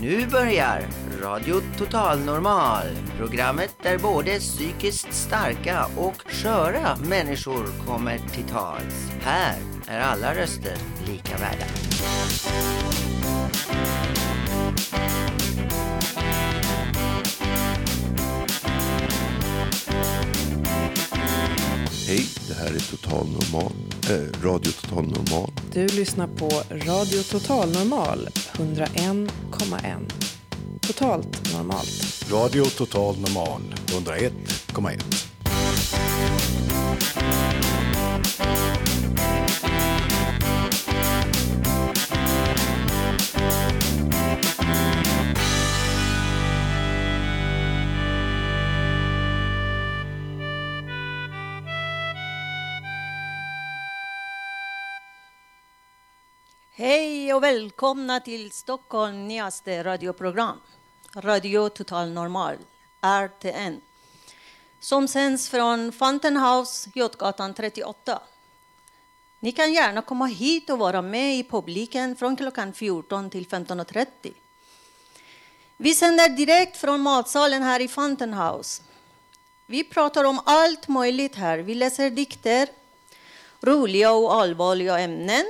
Nu börjar Radio Total Normal. Programmet där både psykiskt starka och sköra människor kommer till tals. Här är alla röster lika värda. Hej, det här är Total Normal, Radio Total Normal. Du lyssnar på Radio Total Normal 101,1. Totalt normalt. Radio Total Normal 101,1. Hej och välkomna till Stockholms nyaste radioprogram, Radio Total Normal, RTN, som sänds från Fountain House, Götgatan 38. Ni kan gärna komma hit och vara med i publiken från klockan 14 till 15.30. Vi sänder direkt från matsalen här i Fountain House. Vi pratar om allt möjligt här. Vi läser dikter, roliga och allvarliga ämnen.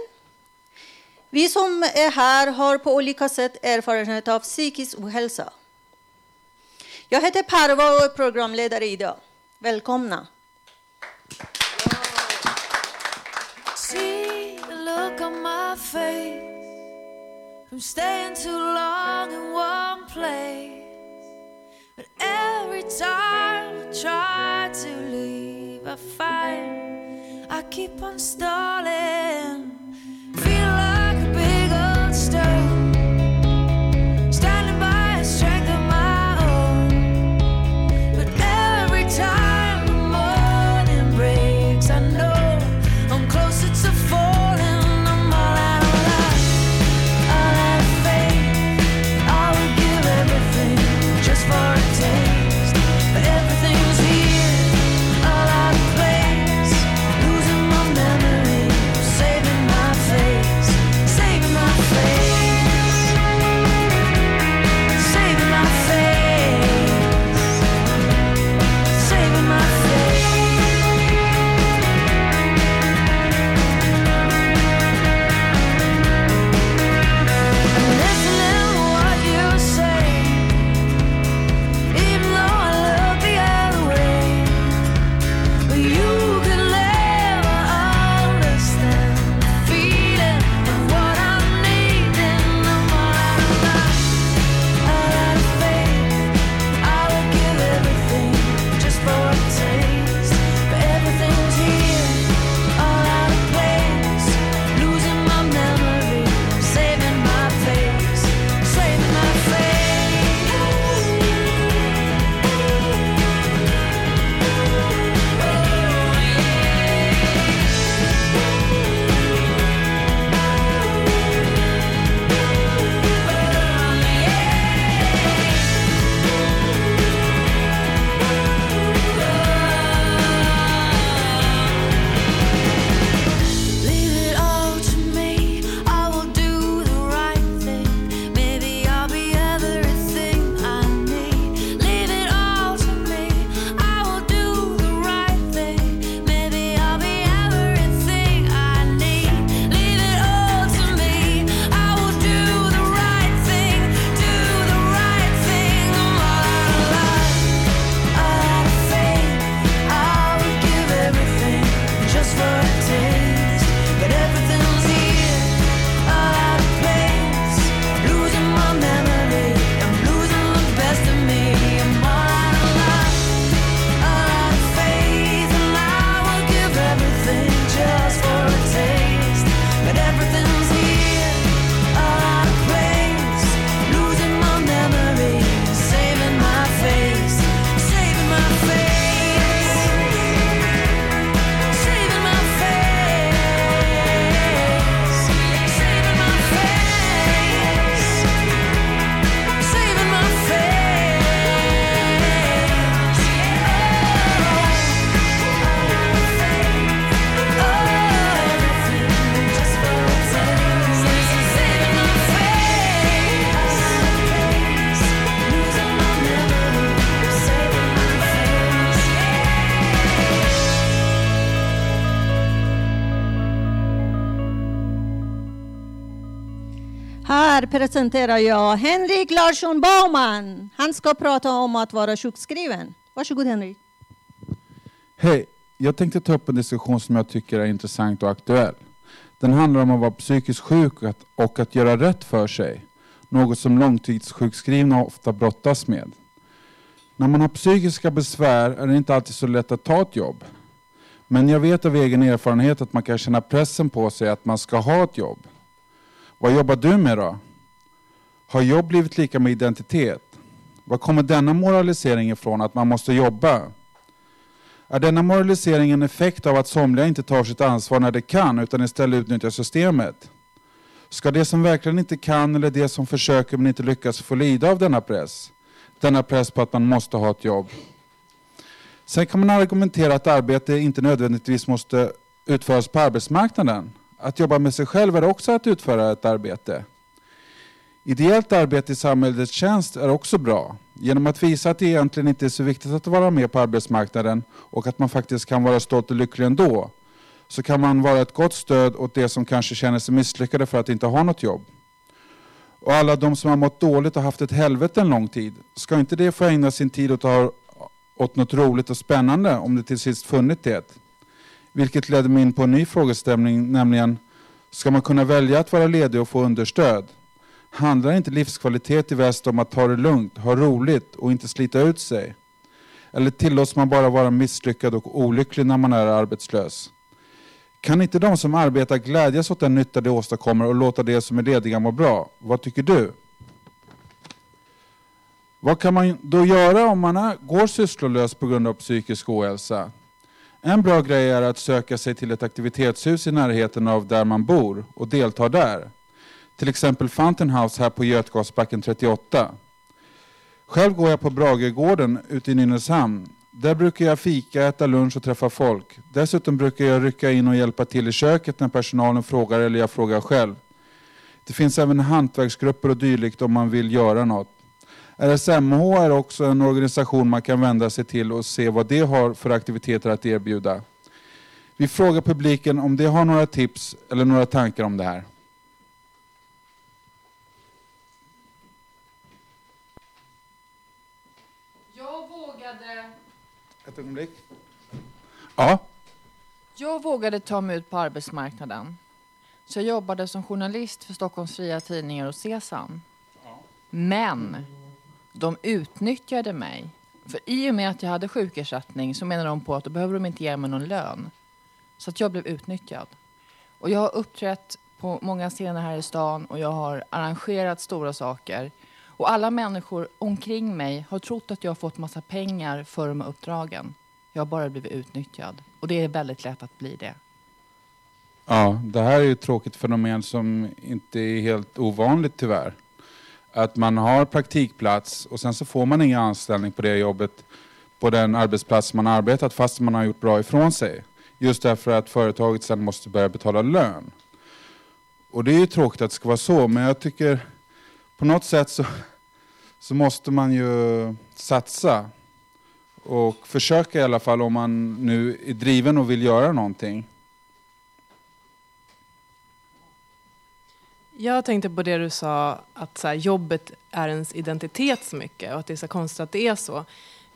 Vi som är här har på olika sätt erfarenhet av psykisk ohälsa. Jag heter Parva och är programledare idag. Välkomna! See the look on my face from staying too long in one place. But every time I try to leave, I find I keep on stalling. Presenterar jag Henrik Larsson Baumann. Han ska prata om att vara sjukskriven. Varsågod Henrik. Hej! Jag tänkte ta upp en diskussion som jag tycker är intressant och aktuell. Den handlar om att vara psykiskt sjuk och att, och att göra rätt för sig. Något som långtidssjukskrivna ofta brottas med. När man har psykiska besvär är det inte alltid så lätt att ta ett jobb. Men jag vet av egen erfarenhet att man kan känna pressen på sig att man ska ha ett jobb. Vad jobbar du med då? Har jobb blivit lika med identitet? Var kommer denna moralisering ifrån att man måste jobba? Är denna moralisering en effekt av att somliga inte tar sitt ansvar när de kan utan istället utnyttjar systemet? Ska de som verkligen inte kan eller de som försöker men inte lyckas få lida av denna press? Denna press på att man måste ha ett jobb. Sen kan man argumentera att arbete inte nödvändigtvis måste utföras på arbetsmarknaden. Att jobba med sig själv är också att utföra ett arbete. Ideellt arbete i samhällets tjänst är också bra. Genom att visa att det egentligen inte är så viktigt att vara med på arbetsmarknaden och att man faktiskt kan vara stolt och lycklig ändå, så kan man vara ett gott stöd åt de som kanske känner sig misslyckade för att inte ha något jobb. Och alla de som har mått dåligt och haft ett helvete en lång tid, ska inte det få ägna sin tid åt, åt något roligt och spännande om det till sist funnit det? Vilket ledde mig in på en ny frågeställning, nämligen ska man kunna välja att vara ledig och få understöd? Handlar inte livskvalitet i väst om att ta det lugnt, ha roligt och inte slita ut sig? Eller tillåts man bara vara misslyckad och olycklig när man är arbetslös? Kan inte de som arbetar glädjas åt den nytta de åstadkommer och låta de som är lediga må bra? Vad tycker du? Vad kan man då göra om man är, går sysslolös på grund av psykisk ohälsa? En bra grej är att söka sig till ett aktivitetshus i närheten av där man bor och delta där. Till exempel Fountain House här på Götgasbacken 38. Själv går jag på Bragegården ute i Nynäshamn. Där brukar jag fika, äta lunch och träffa folk. Dessutom brukar jag rycka in och hjälpa till i köket när personalen frågar eller jag frågar själv. Det finns även hantverksgrupper och dylikt om man vill göra något. RSMH är också en organisation man kan vända sig till och se vad de har för aktiviteter att erbjuda. Vi frågar publiken om de har några tips eller några tankar om det här. Ett ögonblick. Ja. Jag vågade ta mig ut på arbetsmarknaden. Så jag jobbade som journalist för Stockholms fria tidningar och Sesam. Men de utnyttjade mig. För i och med att jag hade sjukersättning så menade de på att då behöver de inte ge mig någon lön. Så att jag blev utnyttjad. Och jag har uppträtt på många scener här i stan och jag har arrangerat stora saker. Och alla människor omkring mig har trott att jag har fått massa pengar för de här uppdragen. Jag har bara blivit utnyttjad. Och det är väldigt lätt att bli det. Ja, det här är ju ett tråkigt fenomen som inte är helt ovanligt tyvärr. Att man har praktikplats och sen så får man ingen anställning på det jobbet på den arbetsplats man arbetat fast man har gjort bra ifrån sig. Just därför att företaget sen måste börja betala lön. Och det är ju tråkigt att det ska vara så, men jag tycker på något sätt så, så måste man ju satsa och försöka i alla fall om man nu är driven och vill göra någonting. Jag tänkte på det du sa, att så här, jobbet är ens identitet så mycket och att det är så konstigt att det är så.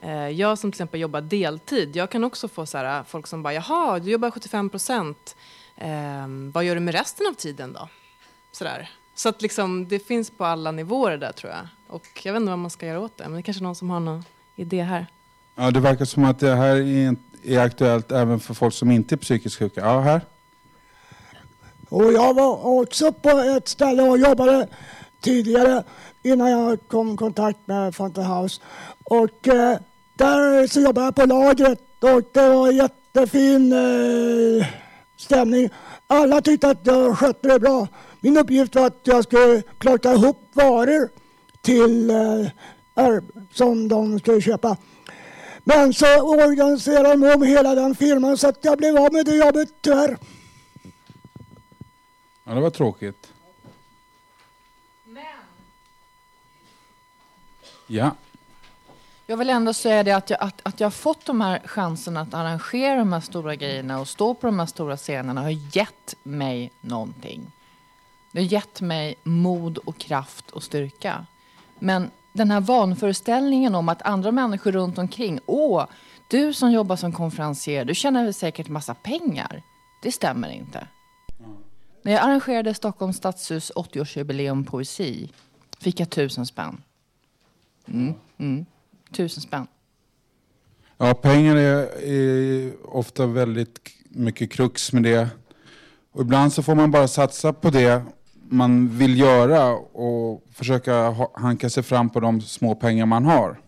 Eh, jag som till exempel jobbar deltid, jag kan också få så här, eh, folk som bara, jaha, du jobbar 75 procent, eh, vad gör du med resten av tiden då? Så, där så att liksom, det finns på alla nivåer där tror jag. Och jag vet inte vad man ska göra åt det, men det är kanske någon som har någon idé här. Ja, det verkar som att det här är, är aktuellt även för folk som inte är psykiskt sjuka. Ja, här. Och jag var också på ett ställe och jobbade tidigare innan jag kom i kontakt med Fountain House. Och eh, där så jobbade jag på lagret och det var jättefin eh, stämning. Alla tyckte att jag skötte det bra. Min uppgift var att jag skulle klocka ihop varor till eh, som de skulle köpa. Men så organiserade de om hela den firman så att jag blev av med det jobbet tyvärr. Ja, det var tråkigt. Men. Ja. Jag vill ändå säga det att jag, att, att jag har fått de här chanserna att arrangera de här stora grejerna och stå på de här stora scenerna har gett mig någonting. Det har gett mig mod och kraft och styrka. Men den här vanföreställningen om att andra människor runt omkring, åh, du som jobbar som konferencier, du tjänar väl säkert massa pengar. Det stämmer inte. När jag arrangerade Stockholms stadshus 80-årsjubileum poesi fick jag tusen spänn. Mm, mm, tusen spänn. Ja, pengar är, är ofta väldigt mycket krux med det. Och ibland så får man bara satsa på det man vill göra och försöka hanka sig fram på de små pengar man har.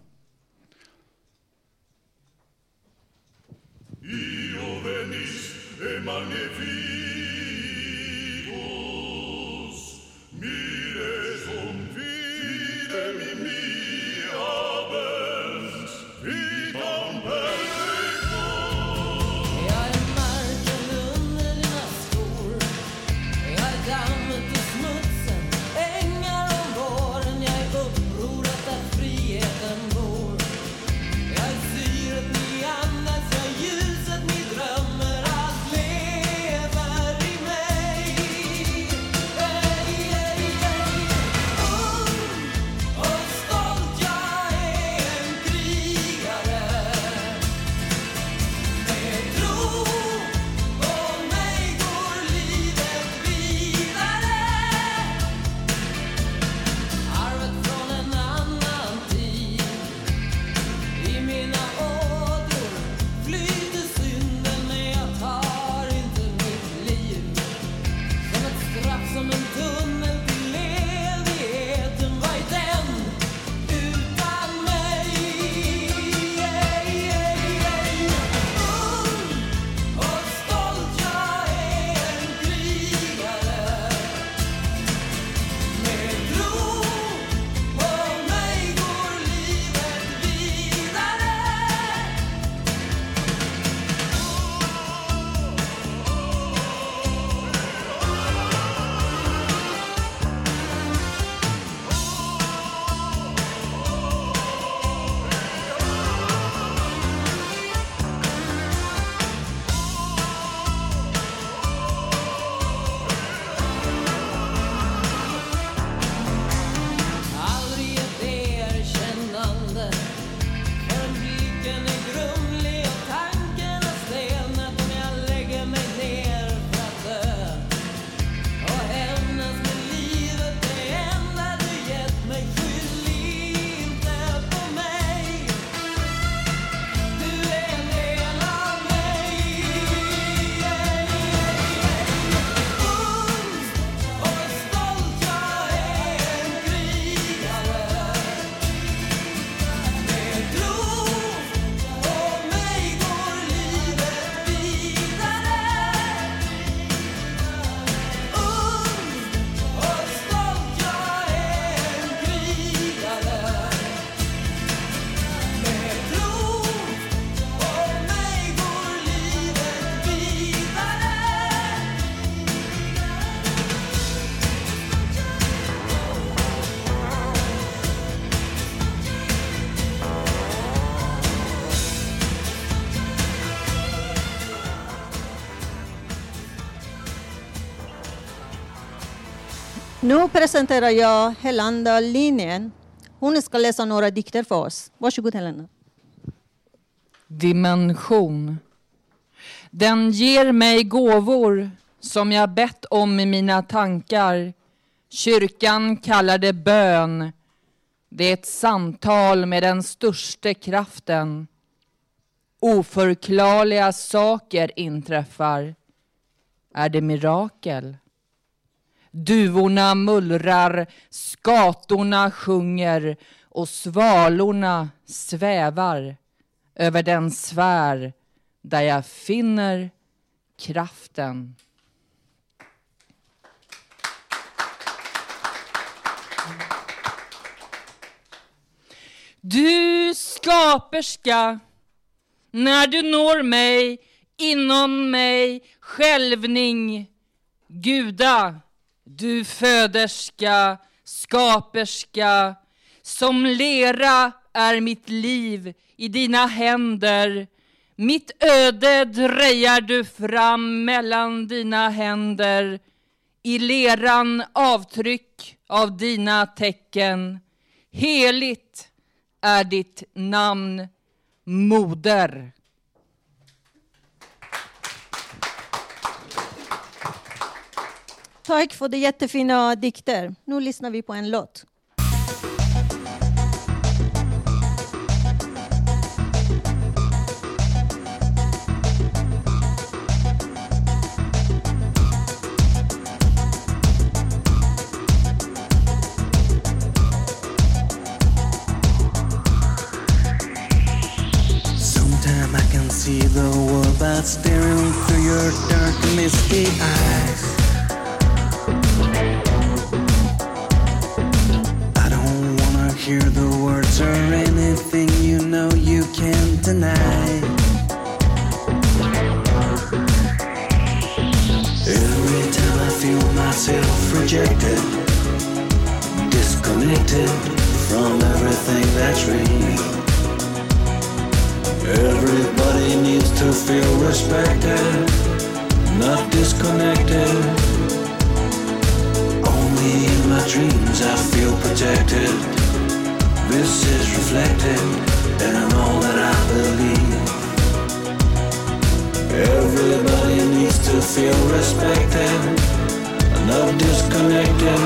Nu presenterar jag Helanda Linjen. Hon ska läsa några dikter för oss. Varsågod Helena. Dimension. Den ger mig gåvor som jag bett om i mina tankar. Kyrkan kallar det bön. Det är ett samtal med den största kraften. Oförklarliga saker inträffar. Är det mirakel? Duvorna mullrar, skatorna sjunger och svalorna svävar över den sfär där jag finner kraften. Du skaperska, när du når mig, inom mig, skälvning, Guda, du föderska, skaperska, som lera är mitt liv i dina händer. Mitt öde drejar du fram mellan dina händer. i leran avtryck av dina tecken. Heligt är ditt namn, moder. Tack för de jättefina dikter. Nu lyssnar vi på en låt. Sometimes I can see the world by staring through your dark, misty eyes. Hear the words or anything you know you can't deny. Every time I feel myself rejected, disconnected from everything that's real. Everybody needs to feel respected, not disconnected. Only in my dreams I feel protected. This is reflected in all that I believe. Everybody needs to feel respected, not disconnected.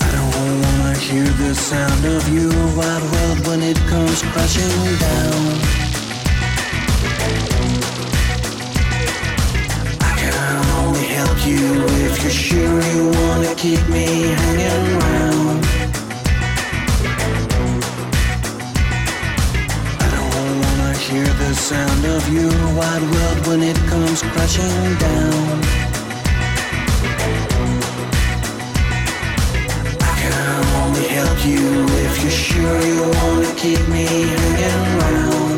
I don't wanna hear the sound of your wide world when it comes crashing down. You if you're sure you wanna keep me hanging around. I don't wanna hear the sound of your wide world when it comes crashing down. I can only help you if you're sure you wanna keep me hanging around.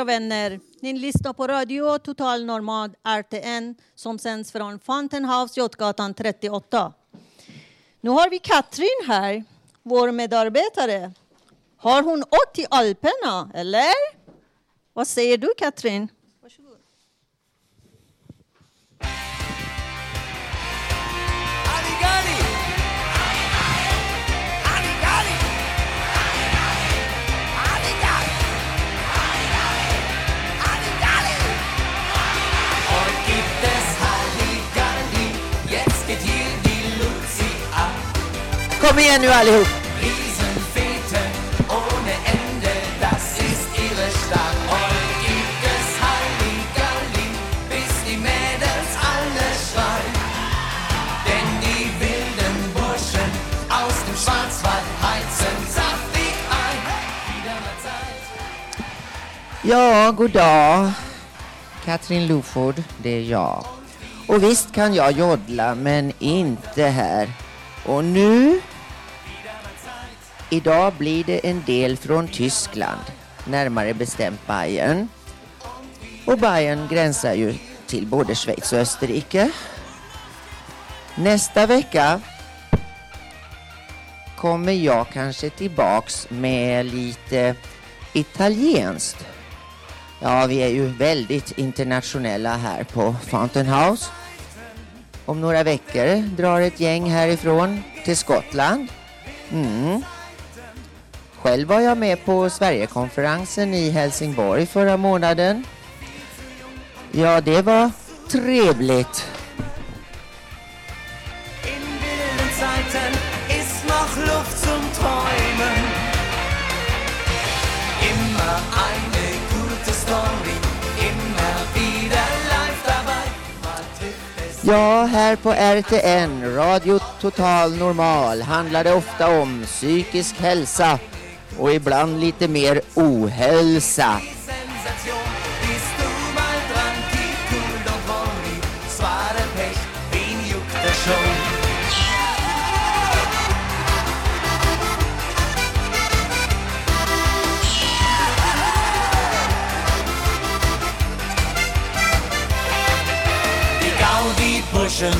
Kära vänner, ni lyssnar på Radio Total Normal RTN som sänds från Fountain House, Götgatan 38. Nu har vi Katrin här, vår medarbetare. Har hon åkt till Alperna, eller? Vad säger du, Katrin? Hier die Luzi ab. Kom igen nu allihop! Riesenfete ohne Ende, das ist ihre Stadt. Und gibt es Halligalli, bis die Mädels alle schreien. Denn die wilden Burschen aus dem Schwarzwald heizen saftig ein. Wieder mal Zeit. Ja, god dag. Katrin Loford, det är jag. Och visst kan jag joddla, men inte här. Och nu? Idag blir det en del från Tyskland, närmare bestämt Bayern. Och Bayern gränsar ju till både Schweiz och Österrike. Nästa vecka kommer jag kanske tillbaks med lite italienskt. Ja, vi är ju väldigt internationella här på Fountain House. Om några veckor drar ett gäng härifrån till Skottland. Mm. Själv var jag med på Sverigekonferensen i Helsingborg förra månaden. Ja, det var trevligt. Ja, här på RTN, Radio Total Normal, handlar det ofta om psykisk hälsa och ibland lite mer ohälsa. Gaudi-Burschen,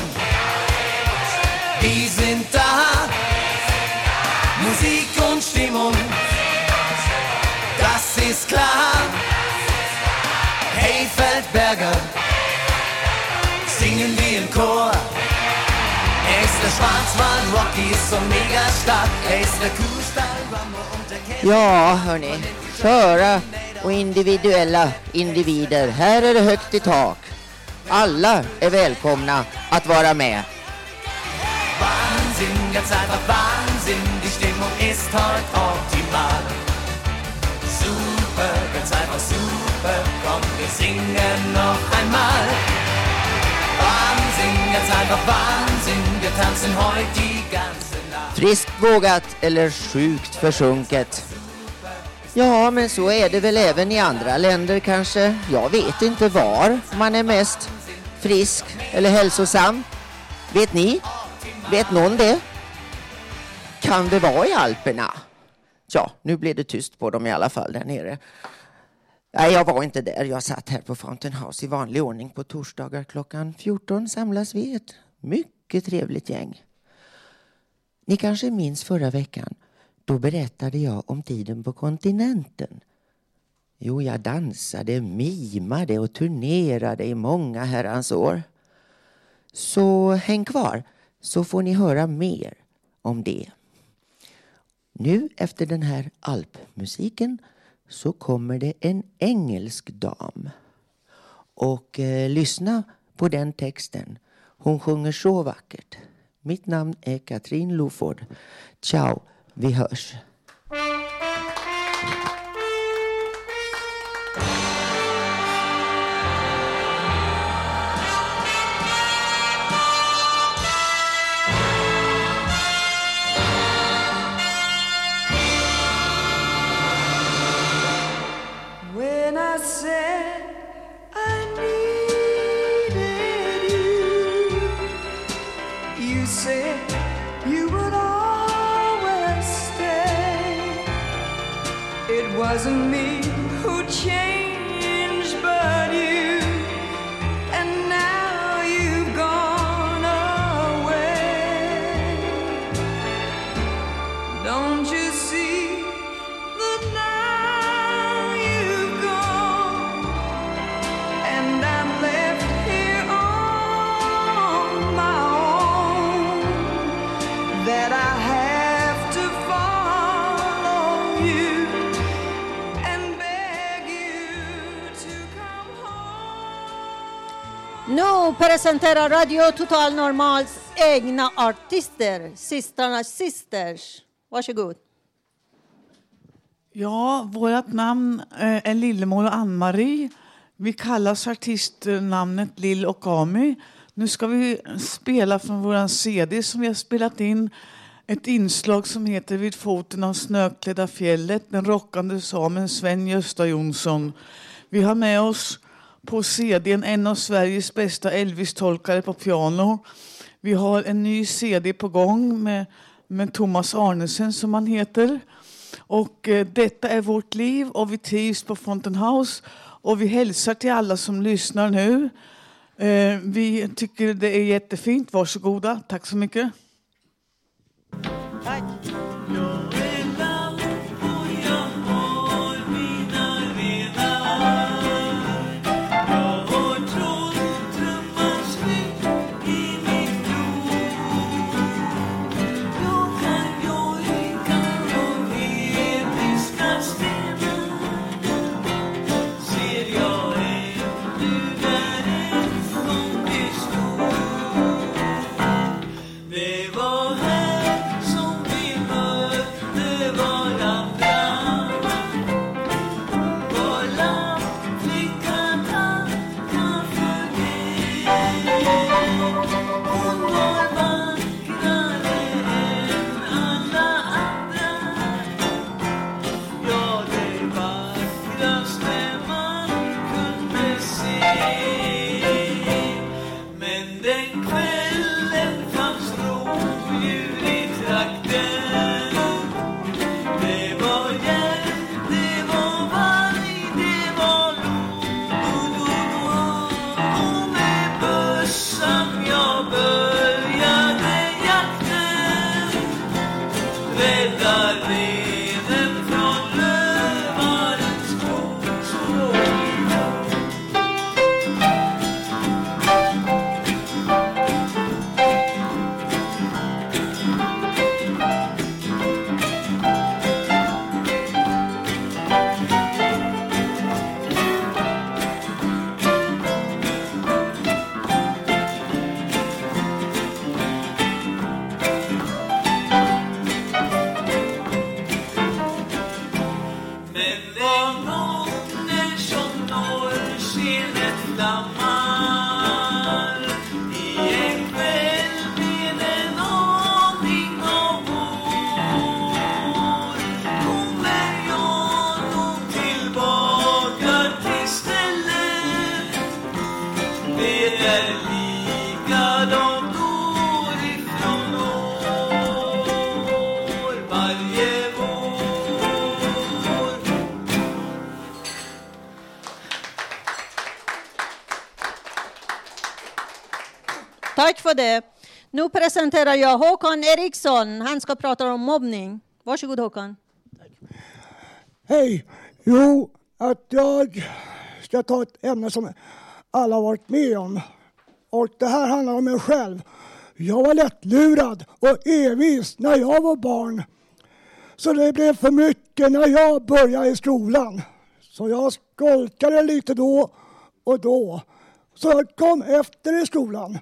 die sind da. Musik und Stimmung, das ist klar. Hey Feldberger, singen wir im Chor. Er ist der Schwarzwald Rocky, so mega stark. Er ist der Kuhstall Rambo und der Käse. Ja, hörni. köra och individuella individer. Här är det högt i tak. Alla är välkomna att vara med. Wahnsinn, ganz einfach Wahnsinn. Die Stimmung ist heute optimal. Super, ganz einfach super. Komm, wir singen noch einmal. Wahnsinn, ganz einfach Wahnsinn. Wir tanzen heute die ganze Nacht. Friskt vågat eller sjukt försjunket. Ja, men så är det väl även i andra länder kanske. Jag vet inte var man är mest frisk eller hälsosam. Vet ni? Vet någon det? Kan det vara i Alperna? Ja, nu blev det tyst på dem i alla fall där nere. Nej, jag var inte där. Jag satt här på Fountain House i vanlig ordning på torsdagar klockan 14 samlas vi ett mycket trevligt gäng. Ni kanske minns förra veckan. Då berättade jag om tiden på kontinenten. Jo, jag dansade, mimade och turnerade i många herrans år. Så häng kvar så får ni höra mer om det. Nu efter den här alpmusiken så kommer det en engelsk dam. Och eh, lyssna på den texten. Hon sjunger så vackert. Mitt namn är Katrin Loford. Ciao, vi hörs. rising home. Presenterar Radio Total Normals egna artister, systrarnas sisters. Varsågod. Ja, vårt namn eh, är Lillemor och Ann-Marie. Vi kallas artistnamnet Lill och Ami. Nu ska vi spela från vår CD som vi har spelat in. Ett inslag som heter Vid foten av snöklädda fjället. Den rockande samen Sven-Gösta Jonsson. Vi har med oss på CDn en av Sveriges bästa Elvis-tolkare på piano. Vi har en ny CD på gång med, med Thomas Arnesen som han heter. Och eh, detta är vårt liv och vi trivs på Fountain House. Och vi hälsar till alla som lyssnar nu. Eh, vi tycker det är jättefint. Varsågoda. Tack så mycket. Presenterar jag Håkan Eriksson. Han ska prata om mobbning. Varsågod Håkan. Hej! Jo, att jag ska ta ett ämne som alla har varit med om. Och det här handlar om mig själv. Jag var lättlurad och envis när jag var barn. Så det blev för mycket när jag började i skolan. Så jag skolkade lite då och då. Så jag kom efter i skolan.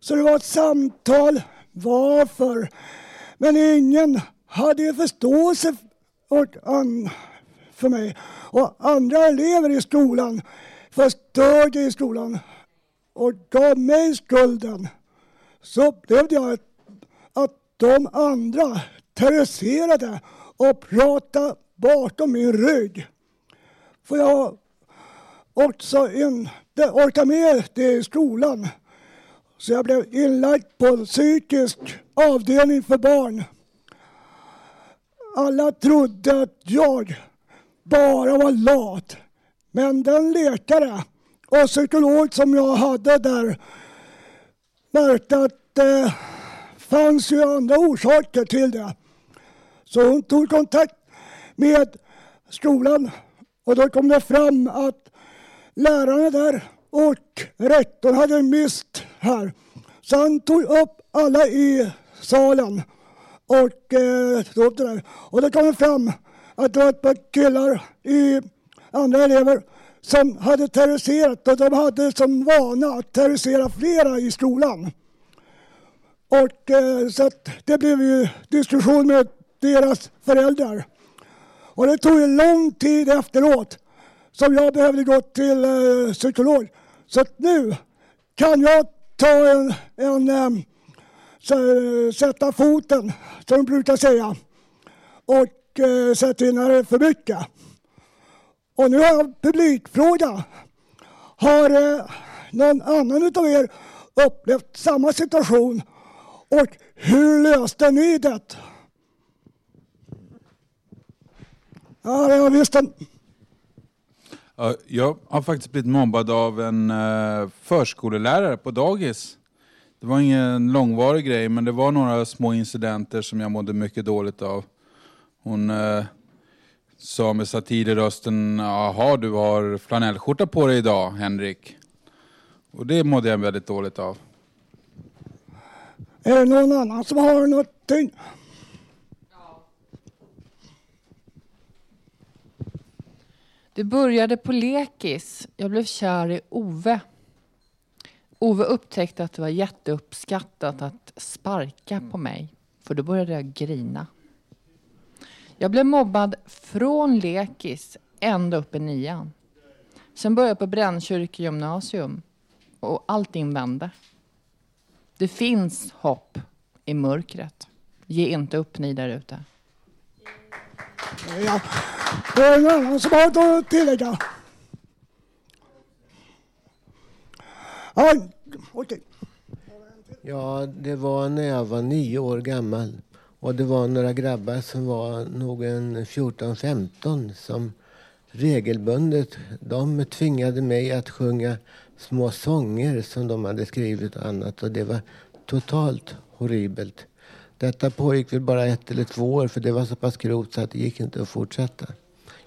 Så det var ett samtal. Varför? Men ingen hade ju förståelse för mig. Och andra elever i skolan förstörde i skolan och gav mig skulden. Så upplevde jag att, att de andra terroriserade och pratade bakom min rygg. För jag också inte orkade med det i skolan. Så jag blev inlagd på psykisk avdelning för barn. Alla trodde att jag bara var lat. Men den läkare och psykolog som jag hade där märkte att det fanns ju andra orsaker till det. Så hon tog kontakt med skolan och då kom det fram att lärarna där och rektorn hade mist här. Så han tog upp alla i salen och eh, tog upp det där. Och det kom fram att det var ett par killar i andra elever som hade terroriserat och de hade som vana att terrorisera flera i skolan. Och eh, så att det blev ju diskussion med deras föräldrar. Och det tog ju lång tid efteråt som jag behövde gå till eh, psykolog. Så att nu kan jag ta en, en ehm, så, sätta foten, som de brukar säga, och eh, sätta in när det är för mycket. Och nu har jag en publikfråga. Har eh, någon annan utav er upplevt samma situation? Och hur löste ni det? Ja, jag visste. Jag har faktiskt blivit mobbad av en eh, förskolelärare på dagis. Det var ingen långvarig grej, men det var några små incidenter som jag mådde mycket dåligt av. Hon eh, sa med satir i rösten, jaha du har flanellskjorta på dig idag Henrik. Och det mådde jag väldigt dåligt av. Är det någon annan som har någonting? Det började på lekis. Jag blev kär i Ove. Ove upptäckte att det var jätteuppskattat att sparka på mig. För då började jag grina. Jag blev mobbad från lekis ända upp i nian. Sen började jag på Brännkyrke gymnasium. Och allting vände. Det finns hopp i mörkret. Ge inte upp ni där ute. Ja. Är det annan som har något att tillägga? Ja, okej. Ja, det var när jag var nio år gammal. Och det var några grabbar som var nog en 14-15 som regelbundet, de tvingade mig att sjunga små sånger som de hade skrivit och annat. Och det var totalt horribelt. Detta pågick väl bara ett eller två år för det var så pass grovt så att det gick inte att fortsätta.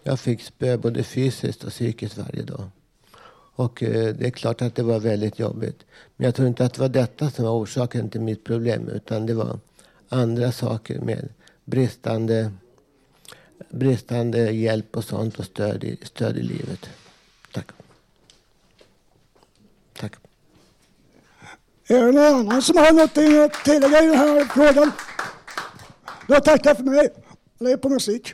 Jag fick spö både fysiskt och psykiskt varje dag. Och eh, det är klart att det var väldigt jobbigt. Men jag tror inte att det var detta som var orsaken till mitt problem utan det var andra saker med bristande, bristande hjälp och sånt och stöd i, stöd i livet. Tack. Tack. Är det någon annan som har någonting att tillägga i den här frågan? Då tackar jag för mig. Lev på musik.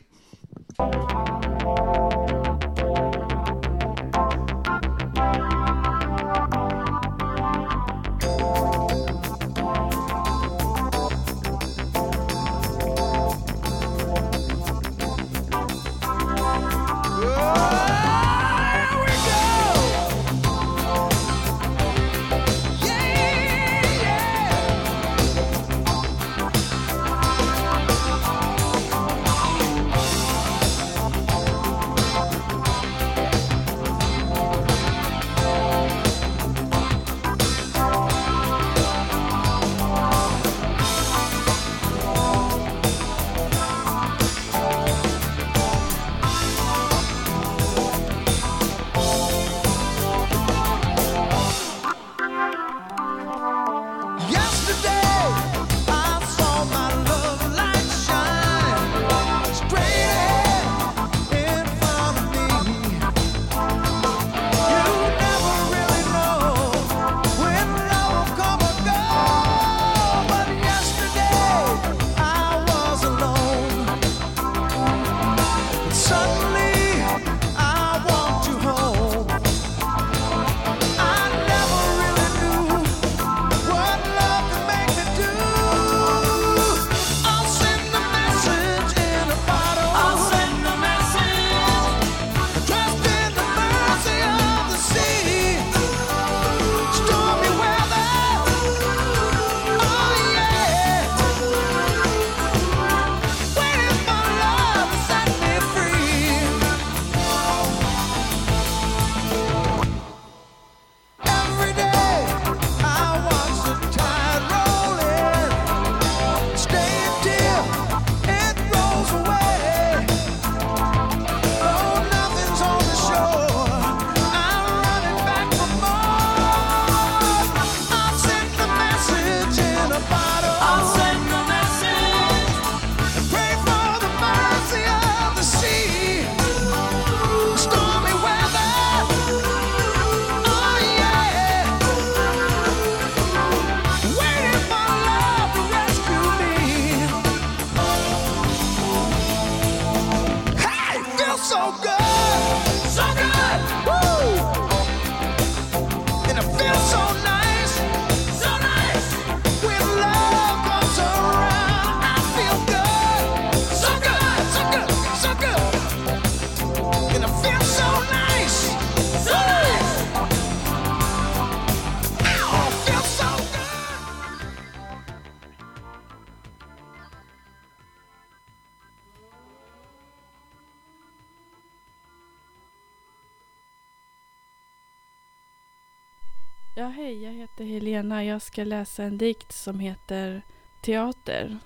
Jag ska läsa en dikt som heter Teater.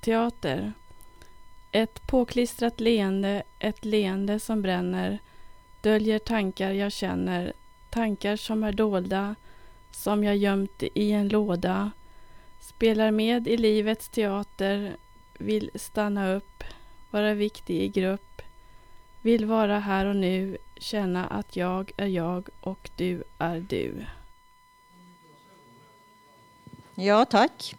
Teater. Ett påklistrat leende, ett leende som bränner, döljer tankar jag känner, tankar som är dolda, som jag gömt i en låda, spelar med i livets teater, vill stanna upp, vara viktig i grupp, vill vara här och nu, känna att jag är jag och du är du. Ja, tack.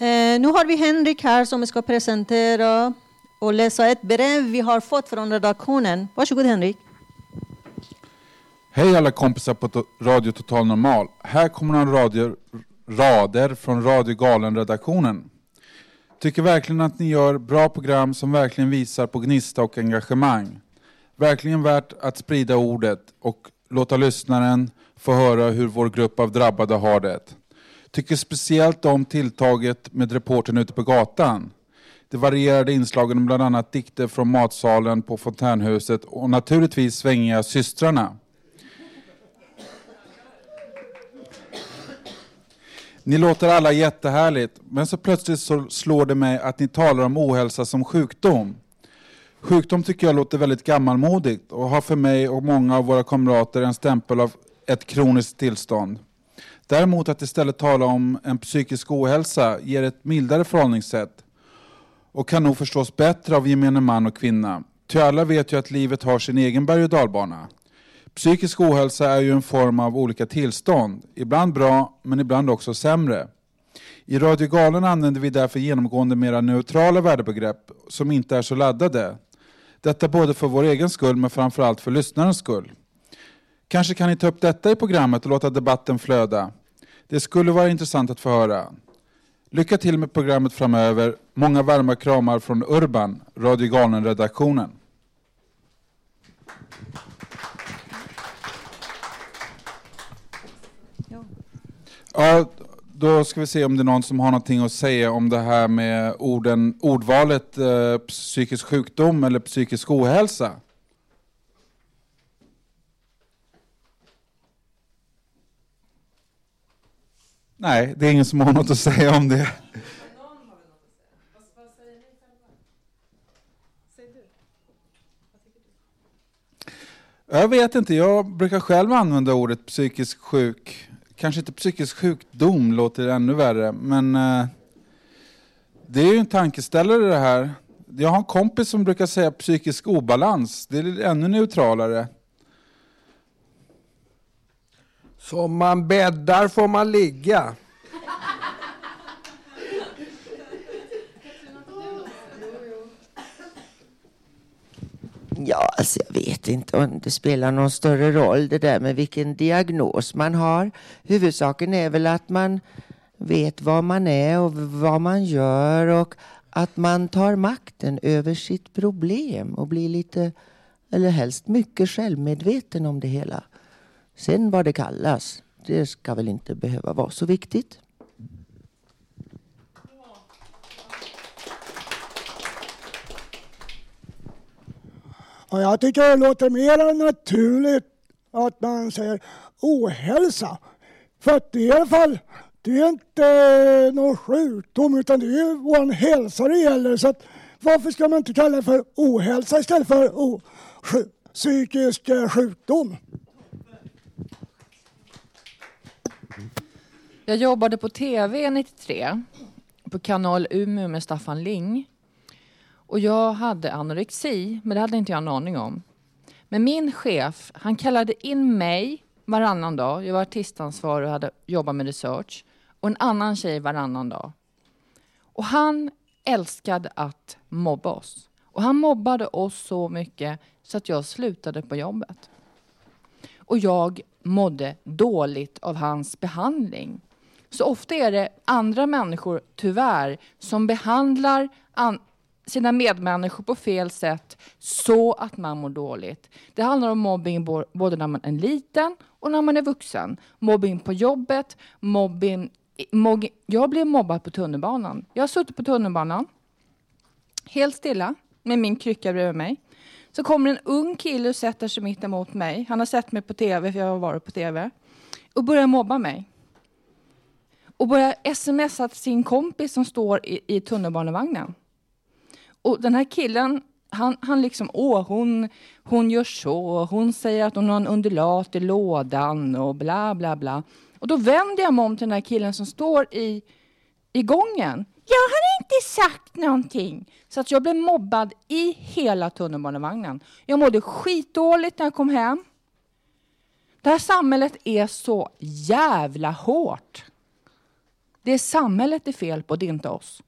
Eh, nu har vi Henrik här som ska presentera och läsa ett brev vi har fått från redaktionen. Varsågod Henrik. Hej alla kompisar på Radio Total Normal. Här kommer några radio, rader från Radio Galen-redaktionen. Tycker verkligen att ni gör bra program som verkligen visar på gnista och engagemang. Verkligen värt att sprida ordet och låta lyssnaren få höra hur vår grupp av drabbade har det. Tycker speciellt om tilltaget med reportern ute på gatan. Det varierade inslagen bland annat dikter från matsalen på fontänhuset och naturligtvis svängiga systrarna. Ni låter alla jättehärligt, men så plötsligt så slår det mig att ni talar om ohälsa som sjukdom. Sjukdom tycker jag låter väldigt gammalmodigt och har för mig och många av våra kamrater en stämpel av ett kroniskt tillstånd. Däremot att istället tala om en psykisk ohälsa ger ett mildare förhållningssätt och kan nog förstås bättre av gemene man och kvinna. Ty alla vet ju att livet har sin egen berg och dalbana. Psykisk ohälsa är ju en form av olika tillstånd, ibland bra men ibland också sämre. I Radio Galen använder vi därför genomgående mera neutrala värdebegrepp som inte är så laddade. Detta både för vår egen skull men framförallt för lyssnarens skull. Kanske kan ni ta upp detta i programmet och låta debatten flöda. Det skulle vara intressant att få höra. Lycka till med programmet framöver. Många varma kramar från Urban, Radio Galen-redaktionen. Ja, då ska vi se om det är någon som har någonting att säga om det här med orden, ordvalet eh, psykisk sjukdom eller psykisk ohälsa. Nej, det är ingen som har något att säga om det. Jag vet inte, jag brukar själv använda ordet psykisk sjuk. Kanske inte psykisk sjukdom, låter ännu värre, men eh, det är ju en tankeställare det här. Jag har en kompis som brukar säga psykisk obalans, det är ännu neutralare. Som man bäddar får man ligga. Ja, alltså jag vet inte om det spelar någon större roll det där med vilken diagnos man har. Huvudsaken är väl att man vet vad man är och vad man gör och att man tar makten över sitt problem och blir lite, eller helst mycket självmedveten om det hela. Sen vad det kallas, det ska väl inte behöva vara så viktigt. Ja, jag tycker det låter mer naturligt att man säger ohälsa. För att det är i alla fall, det är inte någon sjukdom utan det är vår hälsa det gäller. Så att, varför ska man inte kalla det för ohälsa istället för o, psykisk eh, sjukdom? Jag jobbade på TV 93 på kanal Umeå med Staffan Ling. Och jag hade anorexi, men det hade inte jag en aning om. Men min chef, han kallade in mig varannan dag. Jag var artistansvarig och hade jobbat med research. Och en annan tjej varannan dag. Och han älskade att mobba oss. Och han mobbade oss så mycket så att jag slutade på jobbet. Och jag mådde dåligt av hans behandling. Så ofta är det andra människor, tyvärr, som behandlar sina medmänniskor på fel sätt så att man mår dåligt. Det handlar om mobbing både när man är liten och när man är vuxen. Mobbing på jobbet, mobbing... mobbing jag blev mobbad på tunnelbanan. Jag har suttit på tunnelbanan, helt stilla, med min krycka bredvid mig. Så kommer en ung kille och sätter sig mitt emot mig. Han har sett mig på tv, för jag har varit på tv. och börjar mobba mig. Och börjar smsa till sin kompis som står i, i tunnelbanevagnen. Och den här killen, han, han liksom, åh, hon, hon gör så, hon säger att hon har en undulat i lådan och bla, bla, bla. Och då vänder jag mig om till den här killen som står i, i gången. Jag har inte sagt någonting. Så att jag blev mobbad i hela tunnelbanevagnen. Jag mådde skitdåligt när jag kom hem. Det här samhället är så jävla hårt. Det är samhället det är fel på, det är inte oss.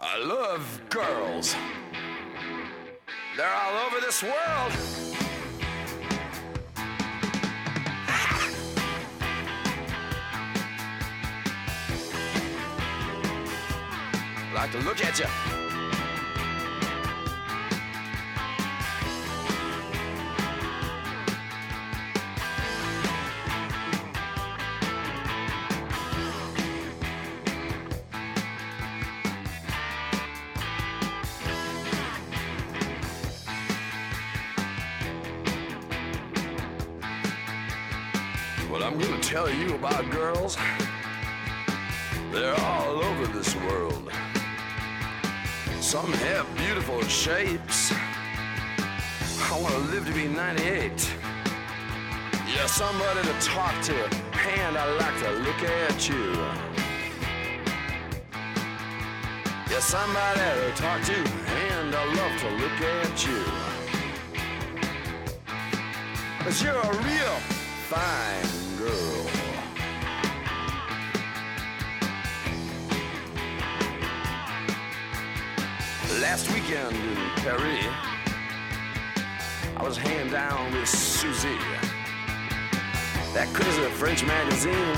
I love girls. They're all over this world. Like to look at you. Well, I'm gonna tell you about girls. They're all over this world. Some have beautiful shapes. I want to live to be 98. Yeah, somebody to talk to, and I like to look at you. Yeah, somebody to talk to, and I love to look at you. Cause you're a real fine Last weekend in Paris, I was hand down with Susie. That crazy French magazine.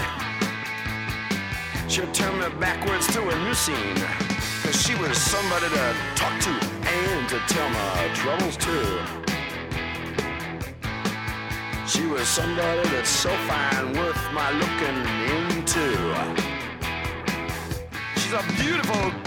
She turned me backwards to a new scene. Cause she was somebody to talk to and to tell my troubles to. She was somebody that's so fine, worth my looking into. She's a beautiful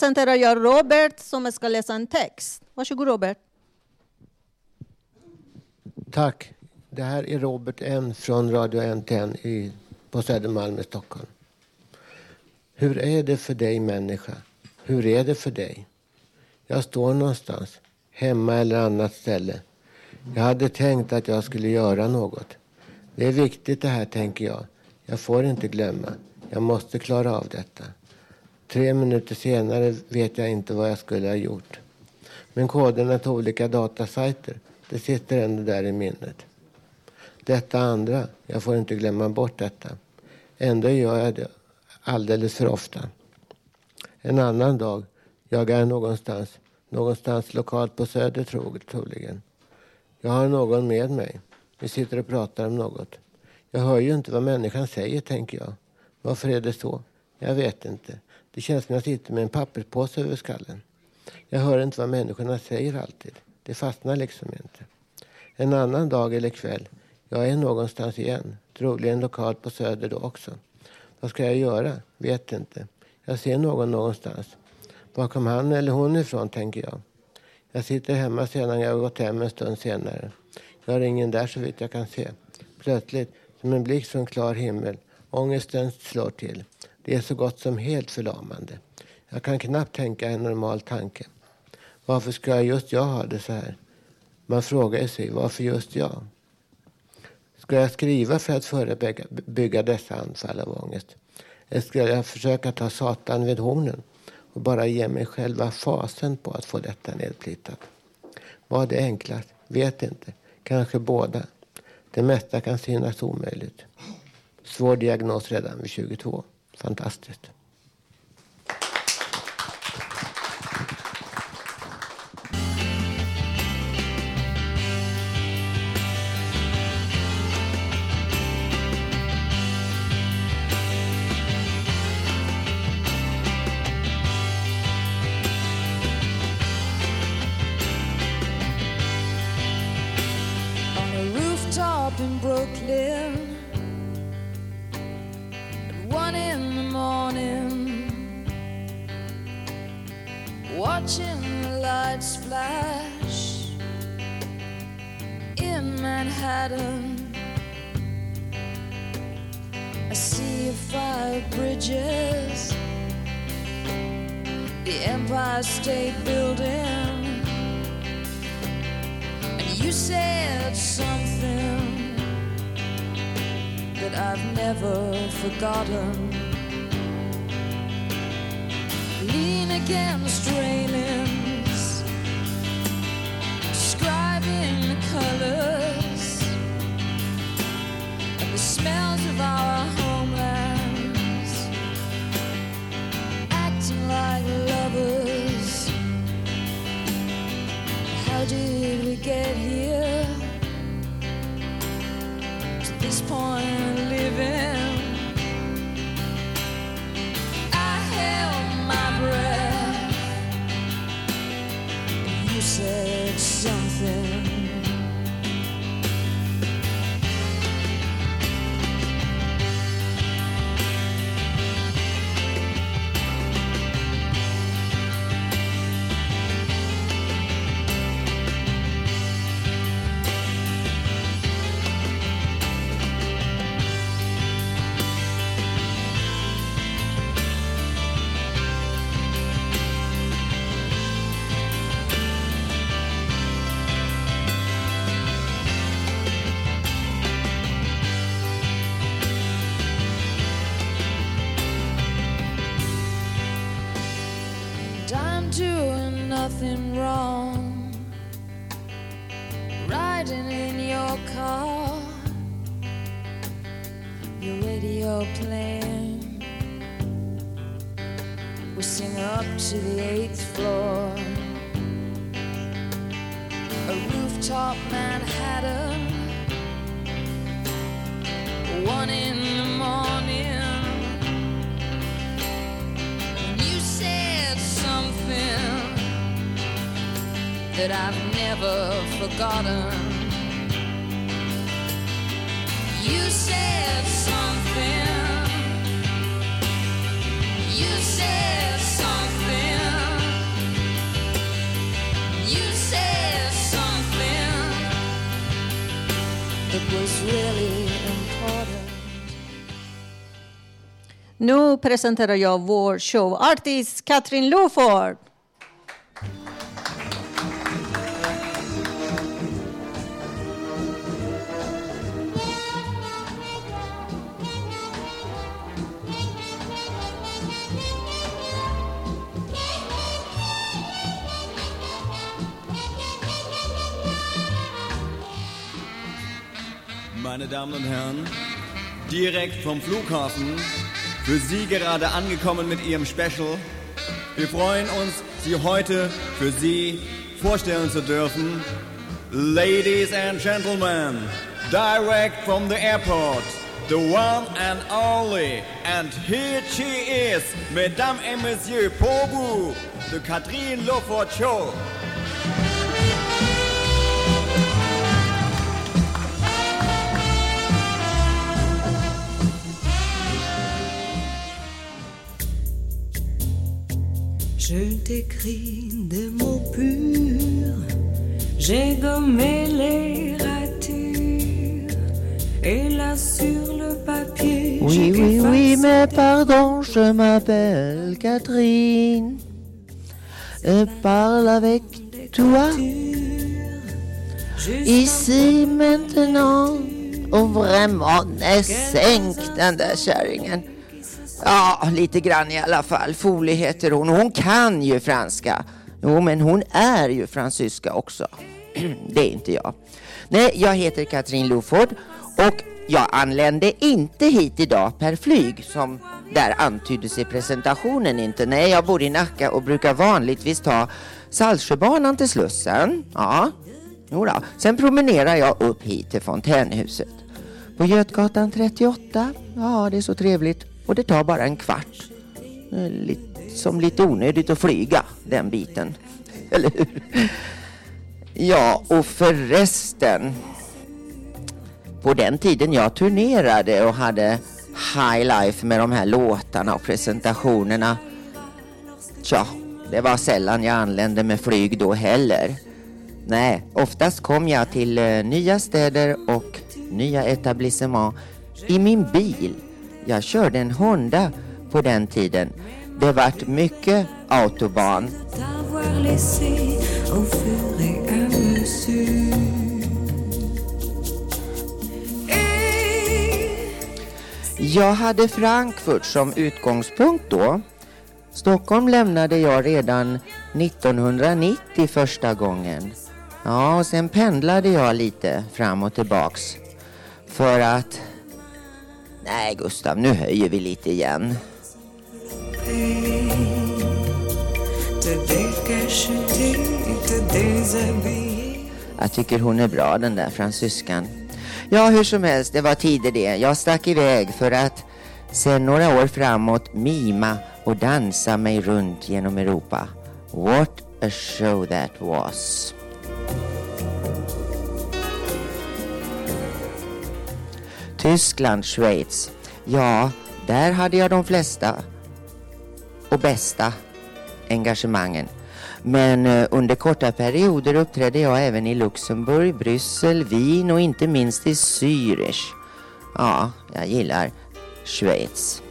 presenterar jag Robert som ska läsa en text. Varsågod Robert. Tack. Det här är Robert N från Radio NTN i, på Södermalm i Stockholm. Hur är det för dig människa? Hur är det för dig? Jag står någonstans, hemma eller annat ställe. Jag hade tänkt att jag skulle göra något. Det är viktigt det här, tänker jag. Jag får inte glömma. Jag måste klara av detta. Tre minuter senare vet jag inte vad jag skulle ha gjort. Men koderna till olika datasajter, det sitter ändå där i minnet. Detta andra, jag får inte glömma bort detta. Ändå gör jag det alldeles för ofta. En annan dag, jag är någonstans, någonstans lokalt på Söder troligen. Jag har någon med mig. Vi sitter och pratar om något. Jag hör ju inte vad människan säger, tänker jag. Varför är det så? Jag vet inte. Det känns som jag sitter med en papperspåse över skallen. Jag hör inte vad människorna säger alltid. Det fastnar liksom inte. En annan dag eller kväll. Jag är någonstans igen. Troligen lokalt på Söder då också. Vad ska jag göra? Vet inte. Jag ser någon någonstans. Var kom han eller hon ifrån, tänker jag. Jag sitter hemma sedan jag har gått hem en stund senare. Jag har ingen där så vitt jag kan se. Plötsligt Som en blixt från klar himmel. Ångesten slår till. Det är så gott som helt förlamande. Jag kan knappt tänka en normal tanke. Varför ska just jag ha det så här? Man frågar sig, varför just jag? Ska jag skriva för att förebygga dessa anfall av ångest? Eller ska jag försöka ta Satan vid hornen och bara ge mig själva fasen på att få detta nedplitat? Vad är enklast? Vet inte. Kanske båda. Det mesta kan synas omöjligt. Svår diagnos redan vid 22. Fantastisch. Nothing wrong. Riding in your car, your radio playing. We sing up to the eighth floor. A rooftop Manhattan. That I've never forgotten. You said something. You said something. You said something that was really important. Nu presenterar jag vår showartist Katrin Loford. Damen und Herren, direkt vom Flughafen, für Sie gerade angekommen mit Ihrem Special. Wir freuen uns, Sie heute für Sie vorstellen zu dürfen. Ladies and Gentlemen, direct from the airport, the one and only, and here she is, Mesdames et Messieurs, vous, the Catherine Lofort Show. Je t'écris des mots purs, j'ai gommé les ratures Et là sur le papier, Oui, oui, oui, mais pardon, je m'appelle Catherine. Je parle avec toi. Ici maintenant. Och sänk den där kärringen. Ja, lite grann i alla fall. Folie heter hon. Hon kan ju franska. Jo, men hon är ju fransyska också. Det är inte jag. Nej, jag heter Katrin Loford och jag anlände inte hit idag per flyg som där antyddes i presentationen inte. Nej, jag bor i Nacka och brukar vanligtvis ta Saltsjöbanan till Slussen. Ja, jodå. Sen promenerar jag upp hit till fontänhuset. På Götgatan 38. Ja, det är så trevligt. Och det tar bara en kvart. Som lite onödigt att flyga den biten. Eller hur? Ja, och förresten. På den tiden jag turnerade och hade high life med de här låtarna och presentationerna. Tja, det var sällan jag anlände med flyg då heller. Nej, oftast kom jag till eh, nya städer och nya etablissemang i min bil. Jag körde en Honda på den tiden. Det vart mycket autobahn. Jag hade Frankfurt som utgångspunkt då. Stockholm lämnade jag redan 1990 första gången. Ja, och sen pendlade jag lite fram och tillbaks. För att... Nej, Gustav, nu höjer vi lite igen. Jag tycker hon är bra den där fransyskan. Ja, hur som helst, det var tider det. Jag stack iväg för att sen några år framåt mima och dansa mig runt genom Europa. What a show that was. Tyskland, Schweiz. Ja, där hade jag de flesta och bästa engagemangen. Men eh, under korta perioder uppträdde jag även i Luxemburg, Bryssel, Wien och inte minst i Zürich. Ja, jag gillar Schweiz.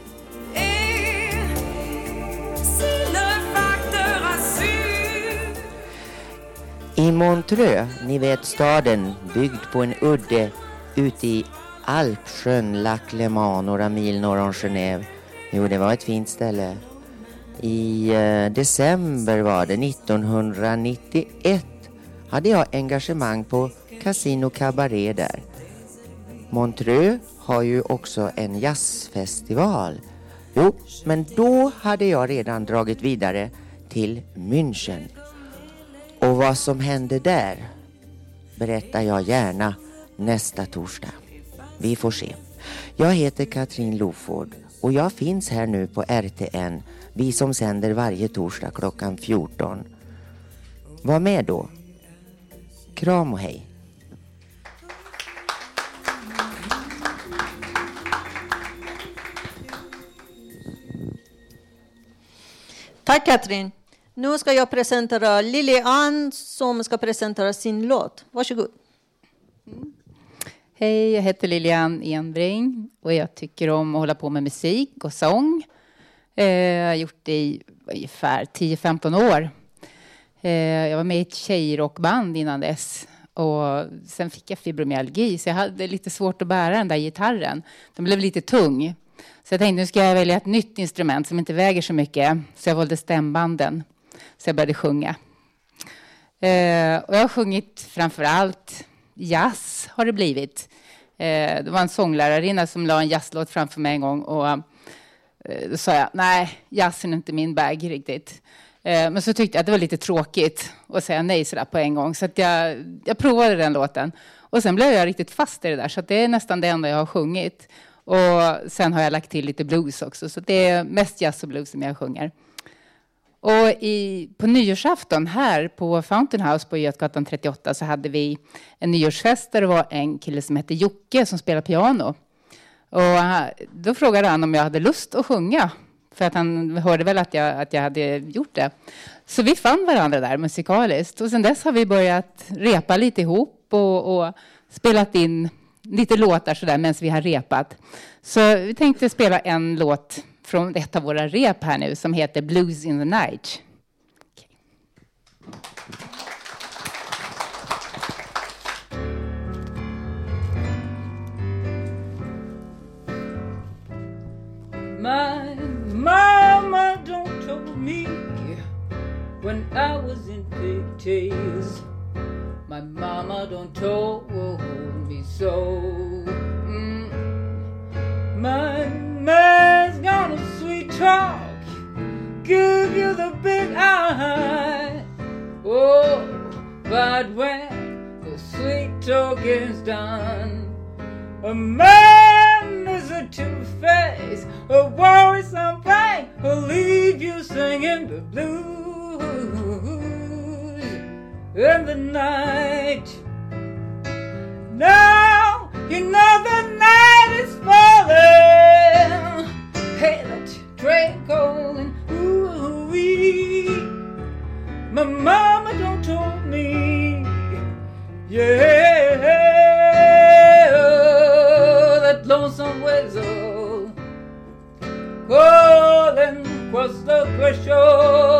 I Montreux, ni vet staden byggd på en udde ute i Alpsjön, Lac Léman, några mil norr om Genève. Jo, det var ett fint ställe. I eh, december var det 1991 hade jag engagemang på Casino Cabaret där. Montreux har ju också en jazzfestival. Jo, men då hade jag redan dragit vidare till München. Och vad som hände där berättar jag gärna nästa torsdag. Vi får se. Jag heter Katrin Loford och jag finns här nu på RTN, vi som sänder varje torsdag klockan 14. Var med då. Kram och hej. Tack Katrin. Nu ska jag presentera Lilian som ska presentera sin låt. Varsågod. Hej, jag heter Lilian Enbring och jag tycker om att hålla på med musik och sång. Eh, jag har gjort det i ungefär 10-15 år. Eh, jag var med i ett tjejrockband innan dess och sen fick jag fibromyalgi så jag hade lite svårt att bära den där gitarren. Den blev lite tung. Så jag tänkte nu ska jag välja ett nytt instrument som inte väger så mycket. Så jag valde stämbanden. Så jag började sjunga. Eh, och jag har sjungit framför allt jazz har det blivit. Eh, det var en sånglärarinna som la en jazzlåt framför mig en gång och eh, då sa jag nej, jazz är inte min bag riktigt. Eh, men så tyckte jag att det var lite tråkigt att säga nej sådär på en gång så att jag, jag provade den låten och sen blev jag riktigt fast i det där så att det är nästan det enda jag har sjungit. Och sen har jag lagt till lite blues också så det är mest jazz och blues som jag sjunger. Och i, på nyårsafton här på Fountain House på Götgatan 38 så hade vi en nyårsfest där det var en kille som hette Jocke som spelade piano. Och eh, då frågade han om jag hade lust att sjunga. För att han hörde väl att jag, att jag hade gjort det. Så vi fann varandra där musikaliskt. Och sen dess har vi börjat repa lite ihop och, och spelat in lite låtar sådär medan vi har repat. Så vi tänkte spela en låt från ett av våra rep här nu som heter Blues in the night. My mama don't told me when I was in pigtails. My mama don't told me so. Mm. My man's got a sweet talk, give you the big eye. Oh, but when the sweet talking's done, a man is a two-face, a worrisome thing, who'll leave you singing the blues in the night. Now yeah, that lonesome whistle calling across the threshold.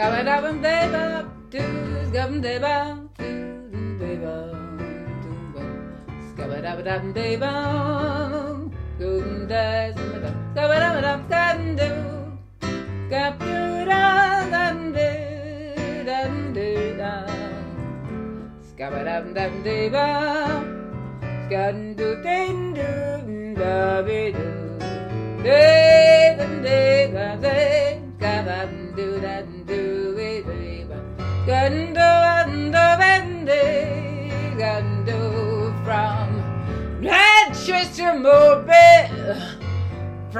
Gabba dabba deba, doos gabba deba, doos deba, doos gabba dabba dabba deba, doos des gabba dabba dabba dabba do, gabba da dabba do, dabba dabba dabba deba, gabba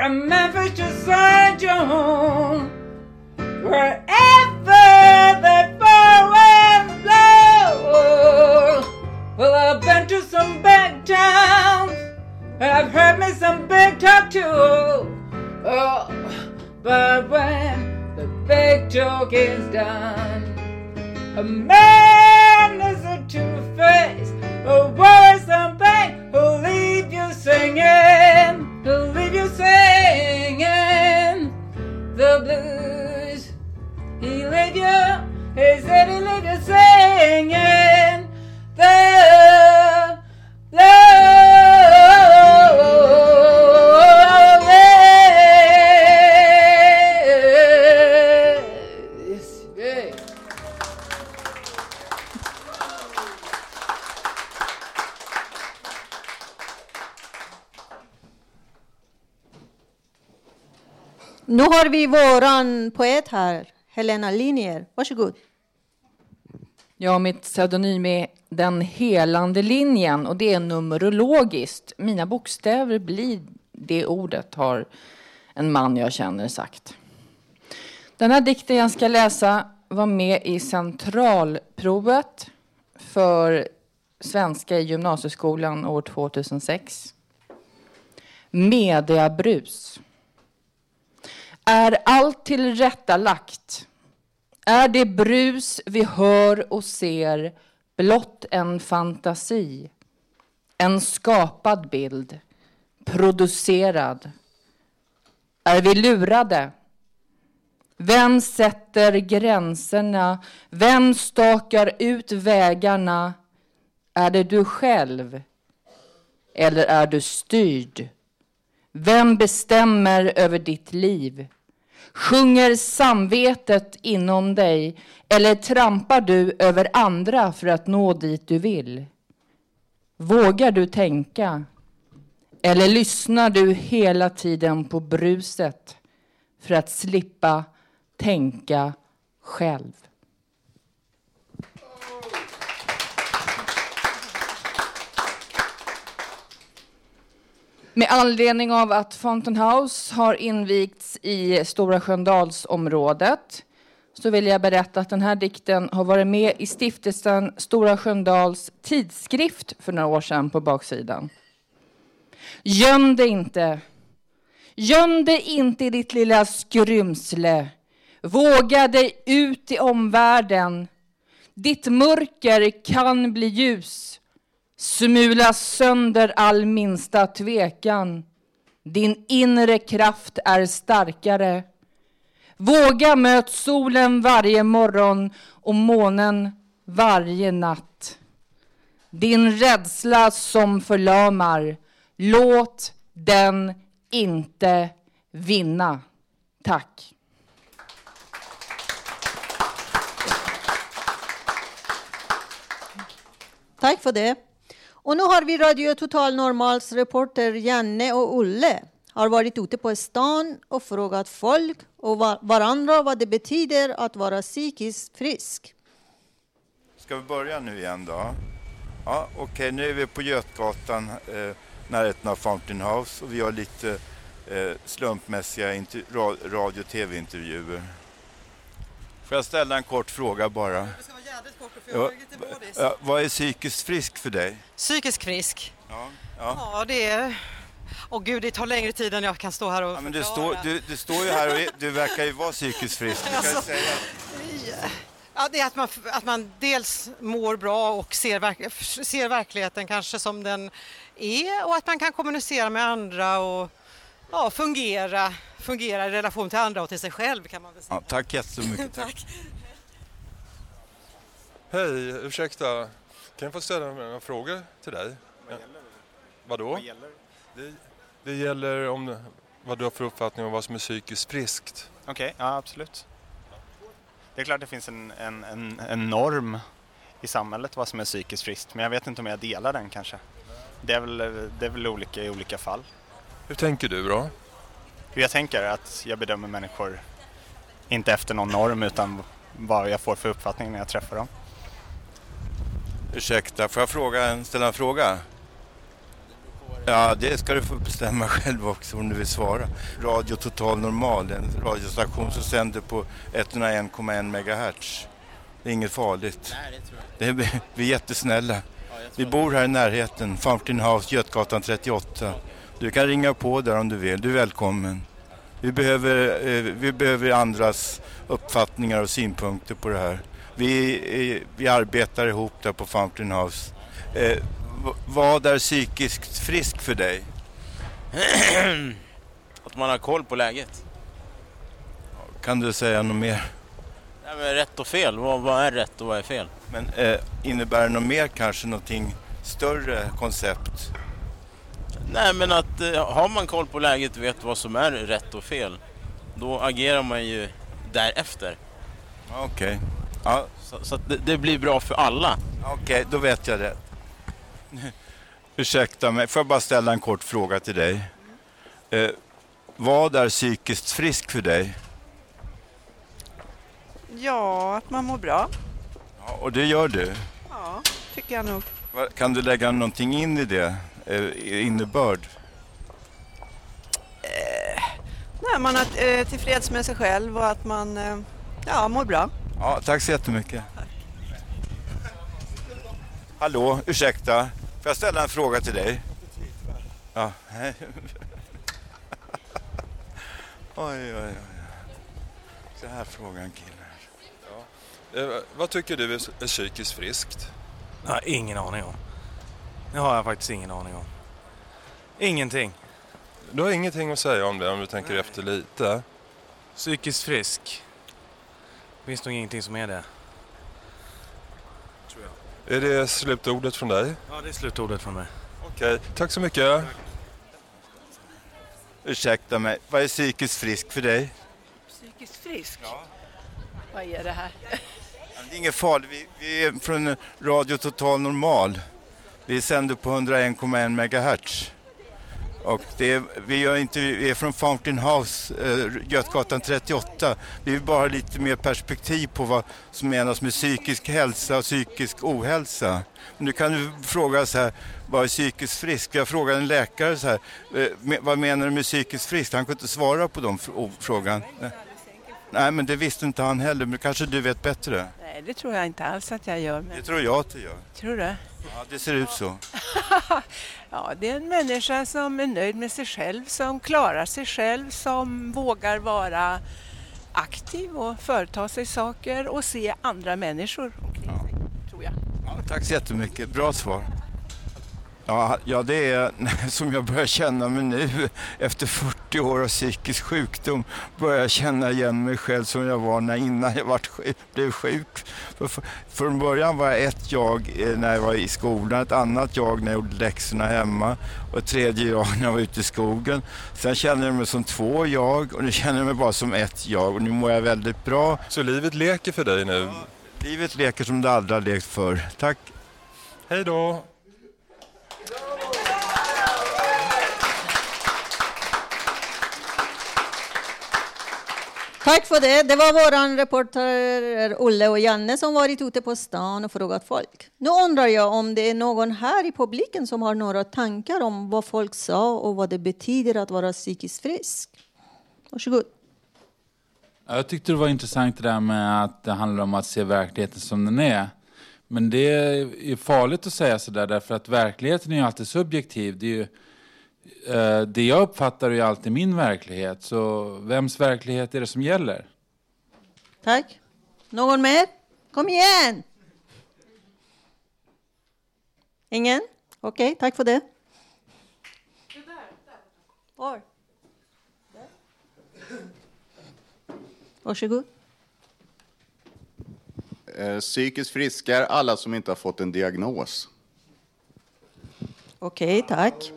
from Memphis to San John, wherever the far winds blow. Well, I've been to some big towns, and I've heard me some big talk too. Oh, but when the big talk is done, a man is a two-faced, a worrisome you, he said he leave you singing the blues. Yeah. Nu har vi våran poet här, Helena Linier. Varsågod. Ja, mitt pseudonym är Den helande linjen och det är numerologiskt. Mina bokstäver blir det ordet, har en man jag känner sagt. Den här dikten jag ska läsa var med i centralprovet för svenska i gymnasieskolan år 2006. Mediabrus. Är allt tillrättalagt? Är det brus vi hör och ser blott en fantasi? En skapad bild, producerad. Är vi lurade? Vem sätter gränserna? Vem stakar ut vägarna? Är det du själv? Eller är du styrd? Vem bestämmer över ditt liv? Sjunger samvetet inom dig eller trampar du över andra för att nå dit du vill? Vågar du tänka? Eller lyssnar du hela tiden på bruset för att slippa tänka själv? Med anledning av att Fountain House har invigts i Stora Sköndalsområdet så vill jag berätta att den här dikten har varit med i stiftelsen Stora Sköndals tidskrift för några år sedan på baksidan. Göm dig inte. Göm dig inte i ditt lilla skrymsle. Våga dig ut i omvärlden. Ditt mörker kan bli ljus. Smula sönder all minsta tvekan. Din inre kraft är starkare. Våga möt solen varje morgon och månen varje natt. Din rädsla som förlamar, låt den inte vinna. Tack. Tack för det. Och nu har vi Radio Total Normals reporter Janne och Olle har varit ute på stan och frågat folk och varandra vad det betyder att vara psykiskt frisk. Ska vi börja nu igen då? Ja, okej, nu är vi på Götgatan, eh, närheten av Fountain House och vi har lite eh, slumpmässiga radio och tv-intervjuer. Får jag ställa en kort fråga bara? Ja, ja, vad är psykiskt frisk för dig? Psykiskt frisk? Ja, ja. Ja, det är... Åh gud, det tar längre tid än jag kan stå här och Ja, men du, står, du, du står ju här och är, du verkar ju vara psykiskt frisk. Alltså, säga. Ja, det är att man, att man dels mår bra och ser, verk, ser verkligheten kanske som den är och att man kan kommunicera med andra och ja, fungera, fungera i relation till andra och till sig själv kan man väl säga. Ja, tack jättemycket. Tack. Hej, ursäkta. Kan jag få ställa några frågor till dig? Vad gäller det? Vadå? Vad gäller det? Det gäller om vad du har för uppfattning om vad som är psykiskt friskt. Okej, ja absolut. Det är klart det finns en, en, en, en norm i samhället vad som är psykiskt friskt, men jag vet inte om jag delar den kanske. Det är väl, det är väl olika i olika fall. Hur tänker du då? Hur jag tänker är att jag bedömer människor inte efter någon norm utan vad jag får för uppfattning när jag träffar dem. Ursäkta, får jag fråga, ställa en fråga? Ja, det ska du få bestämma själv också om du vill svara. Radio Total Normal, en radiostation som sänder på 101,1 MHz. Det är inget farligt. Nej, det tror jag. Det är, vi är jättesnälla. Vi bor här i närheten, Fountain House, Götgatan 38. Du kan ringa på där om du vill, du är välkommen. Vi behöver, eh, vi behöver andras uppfattningar och synpunkter på det här. Vi, eh, vi arbetar ihop där på Fountain House. Eh, vad är psykiskt frisk för dig? Att man har koll på läget. Kan du säga något mer? Nej, men rätt och fel, vad, vad är rätt och vad är fel? Men eh, innebär det något mer kanske, någonting större koncept? Nej men att eh, har man koll på läget och vet vad som är rätt och fel, då agerar man ju därefter. Okej. Ja. Så, så att det, det blir bra för alla. Okej, då vet jag det. Ursäkta mig, får jag bara ställa en kort fråga till dig? Eh, vad är psykiskt frisk för dig? Ja, att man mår bra. Ja, och det gör du? Ja, tycker jag nog. Kan du lägga någonting in i det? Eh, innebörd? Nej, man är eh, tillfreds med sig själv och att man eh, ja, mår bra. Ja, tack så jättemycket. Hallå, ursäkta. Får jag ställa en fråga till dig? Ja, hej. Oj, oj, oj. Så här frågar en kille. Eh, vad tycker du är, är psykiskt friskt? Nej, ingen aning om. Det har jag faktiskt ingen aning om. Ingenting. Du har ingenting att säga om det om du tänker efter lite. Psykiskt frisk. Finns nog ingenting som är det. Är det slutordet från dig? Ja, det är slutordet från mig. Okej, tack så mycket. Ursäkta mig, vad är psykiskt frisk för dig? Psykiskt frisk? Vad är det här? Det är inget farligt, vi, vi är från Radio Total Normal. Vi sänder på 101,1 MHz. Och det är, vi, gör inte, vi är från Fountain House, eh, Götgatan 38. Vi vill bara ha lite mer perspektiv på vad som menas med psykisk hälsa och psykisk ohälsa. Nu kan du fråga så här, vad är psykiskt frisk? Jag frågade en läkare så här, eh, vad menar du med psykiskt frisk? Han kunde inte svara på den frågan. Nej. Nej, men det visste inte han heller, men kanske du vet bättre? Nej, det tror jag inte alls att jag gör. Men... Det tror jag att du gör. Tror du? Ja, det ser ut så. Ja, det är en människa som är nöjd med sig själv, som klarar sig själv, som vågar vara aktiv och företa sig saker och se andra människor omkring sig, tror jag. Tack så jättemycket. Bra svar. Ja, ja, det är som jag börjar känna mig nu efter 40 år av psykisk sjukdom. Börjar jag känna igen mig själv som jag var när, innan jag vart blev sjuk. För, för, från början var jag ett jag eh, när jag var i skolan, ett annat jag när jag gjorde läxorna hemma och ett tredje jag när jag var ute i skogen. Sen känner jag mig som två jag och nu känner jag mig bara som ett jag och nu mår jag väldigt bra. Så livet leker för dig nu? Livet leker som det aldrig har lekt förr. Tack. Hej då. Tack för det. Det var vår reporter Olle och Janne som varit ute på stan och frågat folk. Nu undrar jag om det är någon här i publiken som har några tankar om vad folk sa och vad det betyder att vara psykiskt frisk. Varsågod. Jag tyckte det var intressant det där med att det handlar om att se verkligheten som den är. Men det är farligt att säga sådär därför att verkligheten är ju alltid subjektiv. Det, är ju, eh, det jag uppfattar är ju alltid min verklighet. Så vems verklighet är det som gäller? Tack. Någon mer? Kom igen! Ingen? Okej, tack för det. Var? Varsågod. Eh, Psykiskt friska är alla som inte har fått en diagnos. Okej, tack.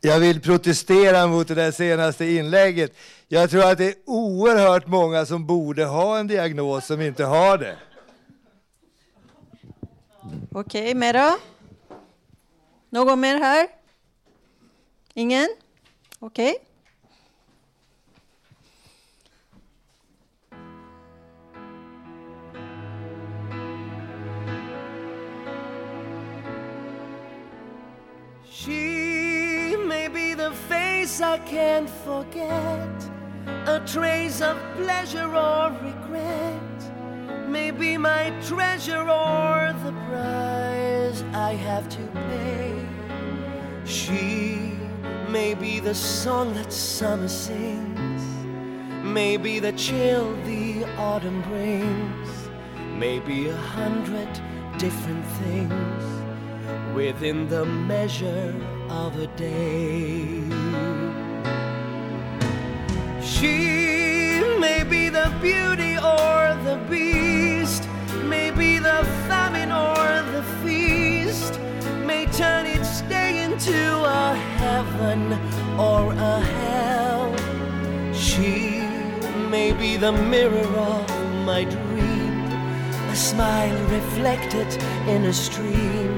Jag vill protestera mot det där senaste inlägget. Jag tror att det är oerhört många som borde ha en diagnos som inte har det. Okej, mera? Någon mer här? Ingen? Okej. Face I can't forget, a trace of pleasure or regret. Maybe my treasure or the price I have to pay. She may be the song that summer sings, maybe the chill the autumn brings, maybe a hundred different things within the measure of a day. She may be the beauty or the beast, may be the famine or the feast, may turn each day into a heaven or a hell. She may be the mirror of my dream, a smile reflected in a stream.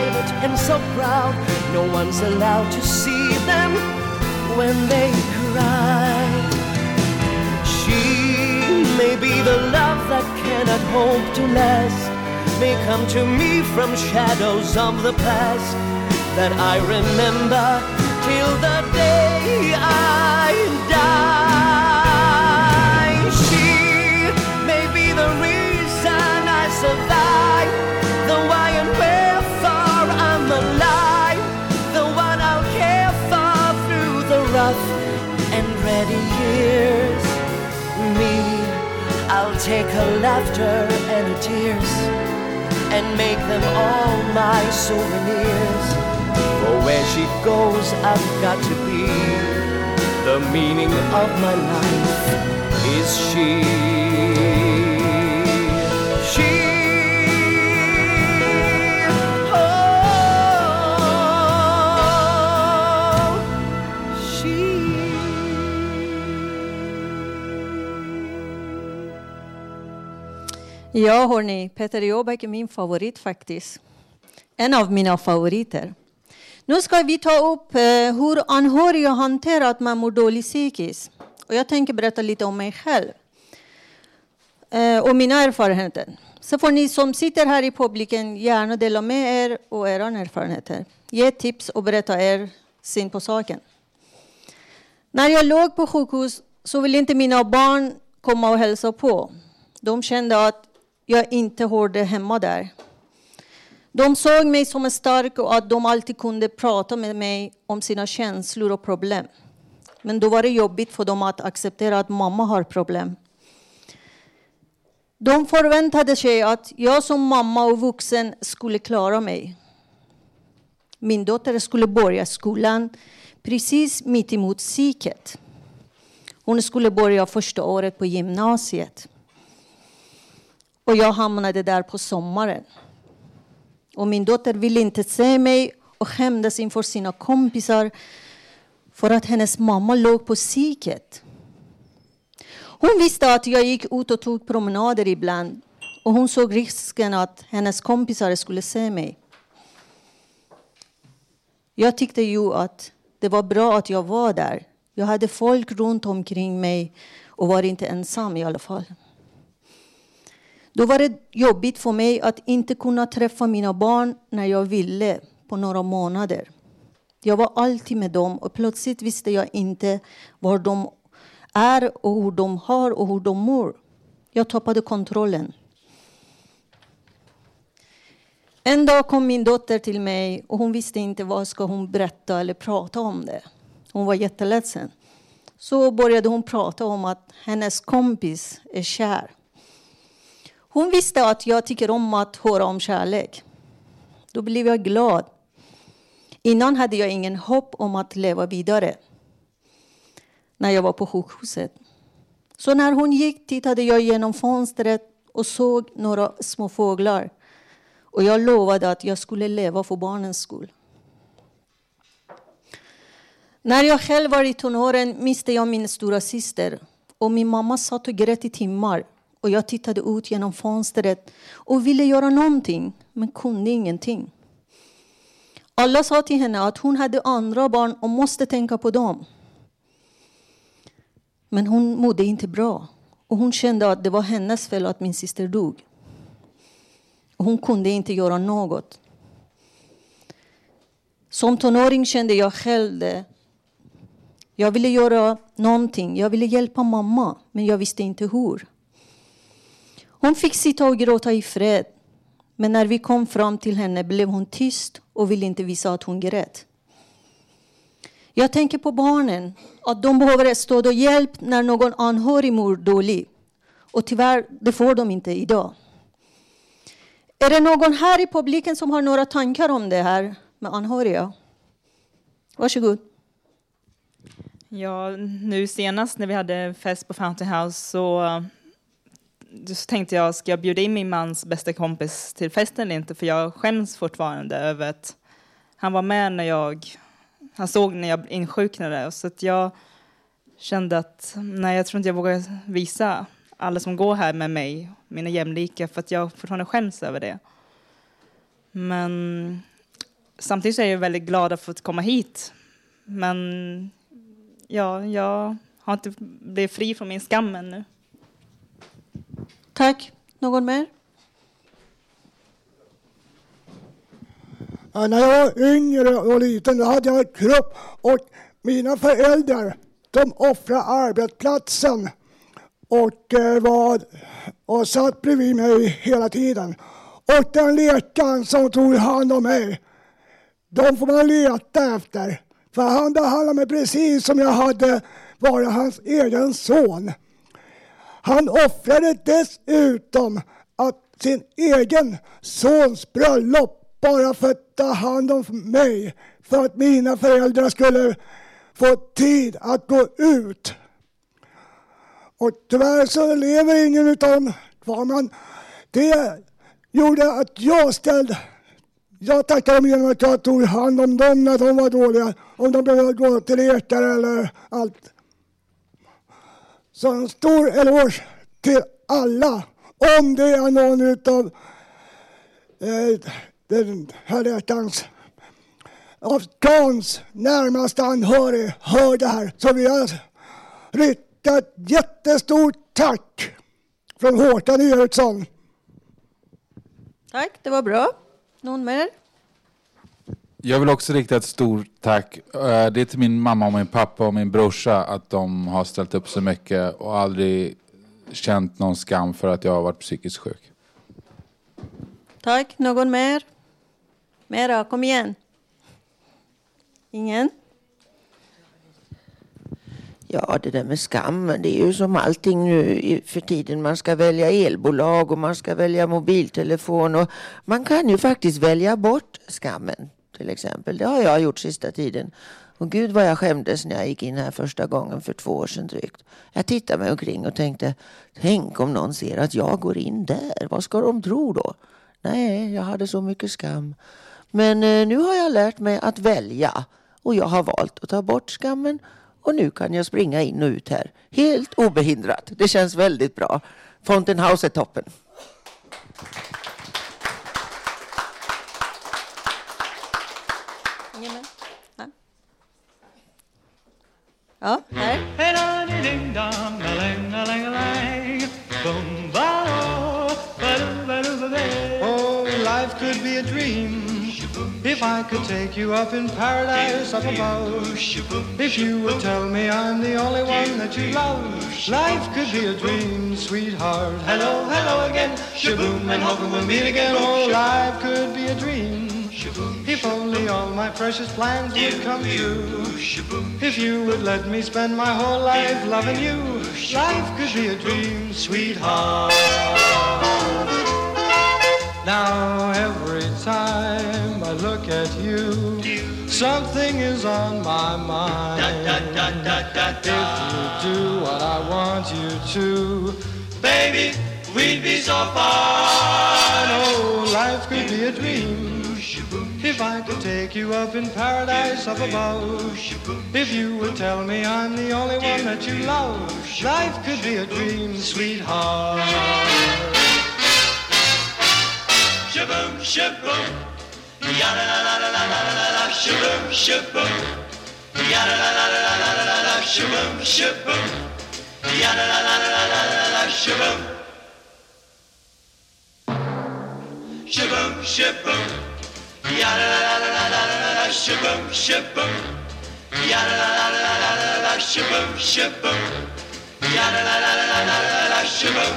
Private and so proud. No one's allowed to see them when they cry. She may be the love that cannot hope to last, may come to me from shadows of the past that I remember till the day I die. She may be the reason I survive, ready years. Me, I'll take her laughter and her tears and make them all my souvenirs. For where she goes, I've got to be. The meaning of my life is. She. Ja, hörni, Peter Jöback är min favorit faktiskt. En av mina favoriter. Nu ska vi ta upp eh, hur anhöriga hanterar att man mår dåligt psykiskt. Och jag tänker berätta lite om mig själv eh, och mina erfarenheter. Så får ni som sitter här i publiken gärna dela med er och era erfarenheter. Ge tips och berätta er syn på saken. När jag låg på sjukhus så ville inte mina barn komma och hälsa på. De kände att jag inte hörde hemma där. De såg mig som stark och att de alltid kunde prata med mig om sina känslor och problem. Men då var det jobbigt för dem att acceptera att mamma har problem. De förväntade sig att jag som mamma och vuxen skulle klara mig. Min dotter skulle börja skolan precis mitt emot psyket. Hon skulle börja första året på gymnasiet. Och jag hamnade där på sommaren. Och min dotter ville inte se mig och skämdes inför sina kompisar för att hennes mamma låg på psyket. Hon visste att jag gick ut och tog promenader ibland och hon såg risken att hennes kompisar skulle se mig. Jag tyckte ju att det var bra att jag var där. Jag hade folk runt omkring mig och var inte ensam i alla fall. Då var det jobbigt för mig att inte kunna träffa mina barn när jag ville på några månader. Jag var alltid med dem och plötsligt visste jag inte var de är och hur de har och hur de mår. Jag tappade kontrollen. En dag kom min dotter till mig och hon visste inte vad ska hon berätta eller prata om det. Hon var jätteledsen. Så började hon prata om att hennes kompis är kär. Hon visste att jag tycker om att höra om kärlek. Då blev jag glad. Innan hade jag ingen hopp om att leva vidare när jag var på sjukhuset. Så när hon gick tittade jag genom fönstret och såg några små fåglar. Och jag lovade att jag skulle leva för barnens skull. När jag själv var i tonåren miste jag min stora syster och min mamma satt och grät i timmar. Och jag tittade ut genom fönstret och ville göra någonting, men kunde ingenting. Alla sa till henne att hon hade andra barn och måste tänka på dem. Men hon mådde inte bra och hon kände att det var hennes fel att min syster dog. Och hon kunde inte göra något. Som tonåring kände jag själv det. Jag ville göra någonting. Jag ville hjälpa mamma, men jag visste inte hur. Hon fick sitta och gråta i fred. Men när vi kom fram till henne blev hon tyst och ville inte visa att hon grät. Jag tänker på barnen, att de behöver stöd och hjälp när någon anhörig mår dåligt. Och tyvärr, det får de inte idag. Är det någon här i publiken som har några tankar om det här med anhöriga? Varsågod. Ja, nu senast när vi hade fest på Fountain House så, så tänkte jag, ska jag bjuda in min mans bästa kompis till festen eller inte? För jag skäms fortfarande över att han var med när jag, han såg när jag insjuknade. Så att jag kände att, nej jag tror inte jag vågar visa alla som går här med mig, mina jämlika, för att jag fortfarande skäms över det. Men samtidigt är jag väldigt glad att få komma hit. Men ja, jag har inte blivit fri från min skam ännu. Tack. Någon mer? Ja, när jag var yngre och liten då hade jag en kropp och mina föräldrar de offrade arbetsplatsen och, eh, var, och satt bredvid mig hela tiden. Och den läkaren som tog hand om mig, de får man leta efter. För han behandlade mig precis som jag hade varit hans egen son. Han offrade dessutom att sin egen sons bröllop bara för att ta hand om mig. För att mina föräldrar skulle få tid att gå ut. Och tyvärr så lever ingen utav dem kvar. Men det gjorde att jag ställde jag tackade dem genom att jag tog hand om dem när de var dåliga. Om de behövde gå till läkare eller allt. Så en stor eloge till alla. Om det är någon utav eh, den här läkarens av Gans närmaste anhörig hör det här. Så vi har riktat ett jättestort tack från Håkan Eriksson. Tack, det var bra. Någon mer? Jag vill också rikta ett stort tack. Eh, Det är till min mamma och min pappa och min brorsa att de har ställt upp så mycket och aldrig känt någon skam för att jag har varit psykiskt sjuk. Tack. Någon mer? Mera, kom igen. Ingen? Ja, det där med skammen, det är ju som allting nu för tiden. Man ska välja elbolag och man ska välja mobiltelefon och man kan ju faktiskt välja bort skammen till exempel. Det har jag gjort sista tiden. Och gud vad jag skämdes när jag gick in här första gången för två år sedan drygt. Jag tittade mig omkring och tänkte, tänk om någon ser att jag går in där. Vad ska de tro då? Nej, jag hade så mycket skam. Men eh, nu har jag lärt mig att välja och jag har valt att ta bort skammen och nu kan jag springa in och ut här helt obehindrat. Det känns väldigt bra. Fountain House är toppen. Ja, här. Oh, life could be a dream if I could take you up in paradise up above. If you would tell me I'm the only one that you love, life could be a dream, sweetheart. Hello, hello again, shaboom, and hoping we'll meet again. Oh, life could be a dream. If only all my precious plans would come true. If you would let me spend my whole life loving you, life could be a dream, sweetheart. Now every time I look at you, something is on my mind. If you do what I want you to, baby, we'd be so fine. Oh, life could be a dream. If I could take you up in paradise up above, if you would tell me I'm the only one that you love, life could be a dream, sweetheart. Shaboom, shaboom, yada shaboom, shaboom, yada shaboom, shaboom, yada shaboom, shaboom, shaboom. Yada la la la la la la. Shaboom, shaboom. Yada la la la la la la. Shaboom, shaboom. Yada la la la la la la. Shaboom.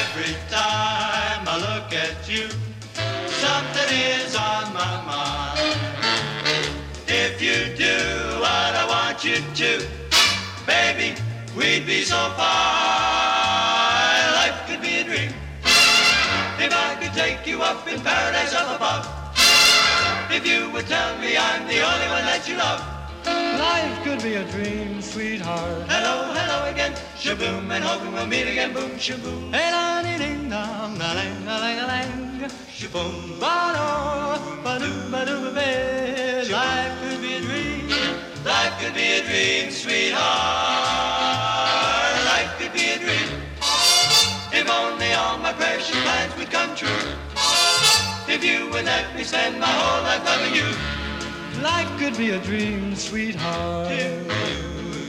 Every time I look at you, something is on my mind. If you do what I want you to, baby, we'd be so fine. You up in paradise up above, if you would tell me I'm the only one that you love. Life could be a dream, sweetheart. Hello, hello again, shaboom, and hoping we'll meet again, boom, shaboom. Hey, la, dee, ding, dong, la, lang, la, lang, la, lang, shaboom, ba, do, ba, do, ba, do, ba, ba. Life could be a dream, life could be a dream, sweetheart. Life could be a dream, if only all my precious plans would come true. If you would let me spend my whole life loving you. Life could be a dream, sweetheart.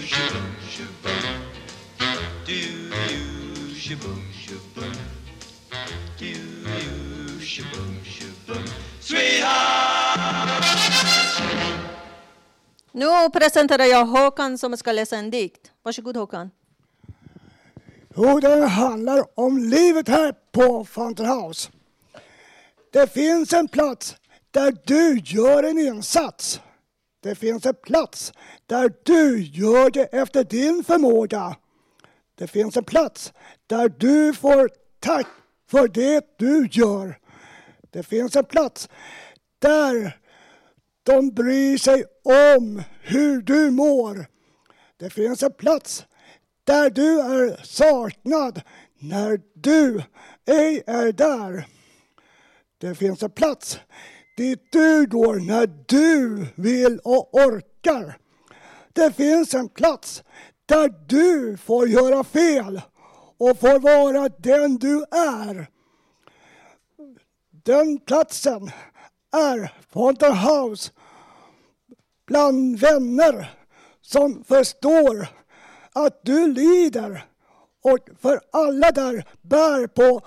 Shaboom, shaboom. Do you shaboom, shaboom. Do you shaboom, shaboom. Sweetheart. Nu presenterar jag Håkan som ska läsa en dikt. Varsågod Håkan. Jo, den handlar om livet här på Fountain House. Det finns en plats där du gör en insats. Det finns en plats där du gör det efter din förmåga. Det finns en plats där du får tack för det du gör. Det finns en plats där de bryr sig om hur du mår. Det finns en plats där du är saknad när du ej är där. Det finns en plats dit du går när du vill och orkar. Det finns en plats där du får göra fel och får vara den du är. Den platsen är Fountain House bland vänner som förstår att du lider och för alla där bär på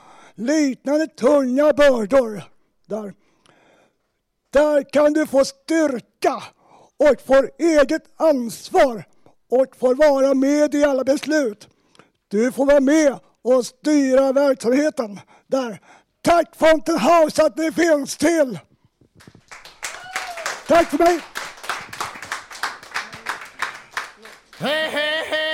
liknande tunga bördor. Där, där kan du få styrka och få eget ansvar och får vara med i alla beslut. Du får vara med och styra verksamheten där. Tack Fountain House att ni finns till! Tack för mig! Hey, hey, hey, hey, hey,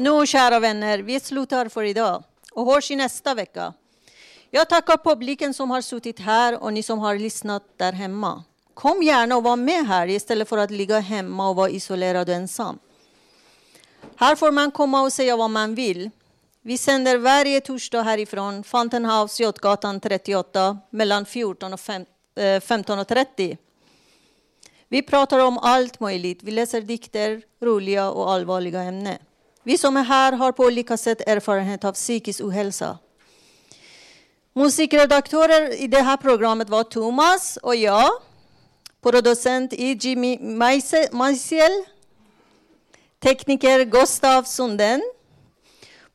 Nu, kära vänner, vi slutar för idag och hörs i nästa vecka. Jag tackar publiken som har suttit här och ni som har lyssnat där hemma. Kom gärna och var med här istället för att ligga hemma och vara isolerad och ensam. Här får man komma och säga vad man vill. Vi sänder varje torsdag härifrån Fountain House, Götgatan 38 mellan 14 och 15.30. Eh, vi pratar om allt möjligt. Vi läser dikter, roliga och allvarliga ämnen. Vi som är här har på olika sätt erfarenhet av psykisk ohälsa. Musikredaktörer i det här programmet var Thomas och jag. Producent i Jimmy Meise- Meisel. Tekniker Gustav Sunden.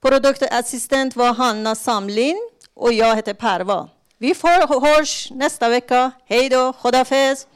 Produktassistent var Hanna Samlin och jag heter Perva. Vi får hörs nästa vecka. Hej då, Khodafez!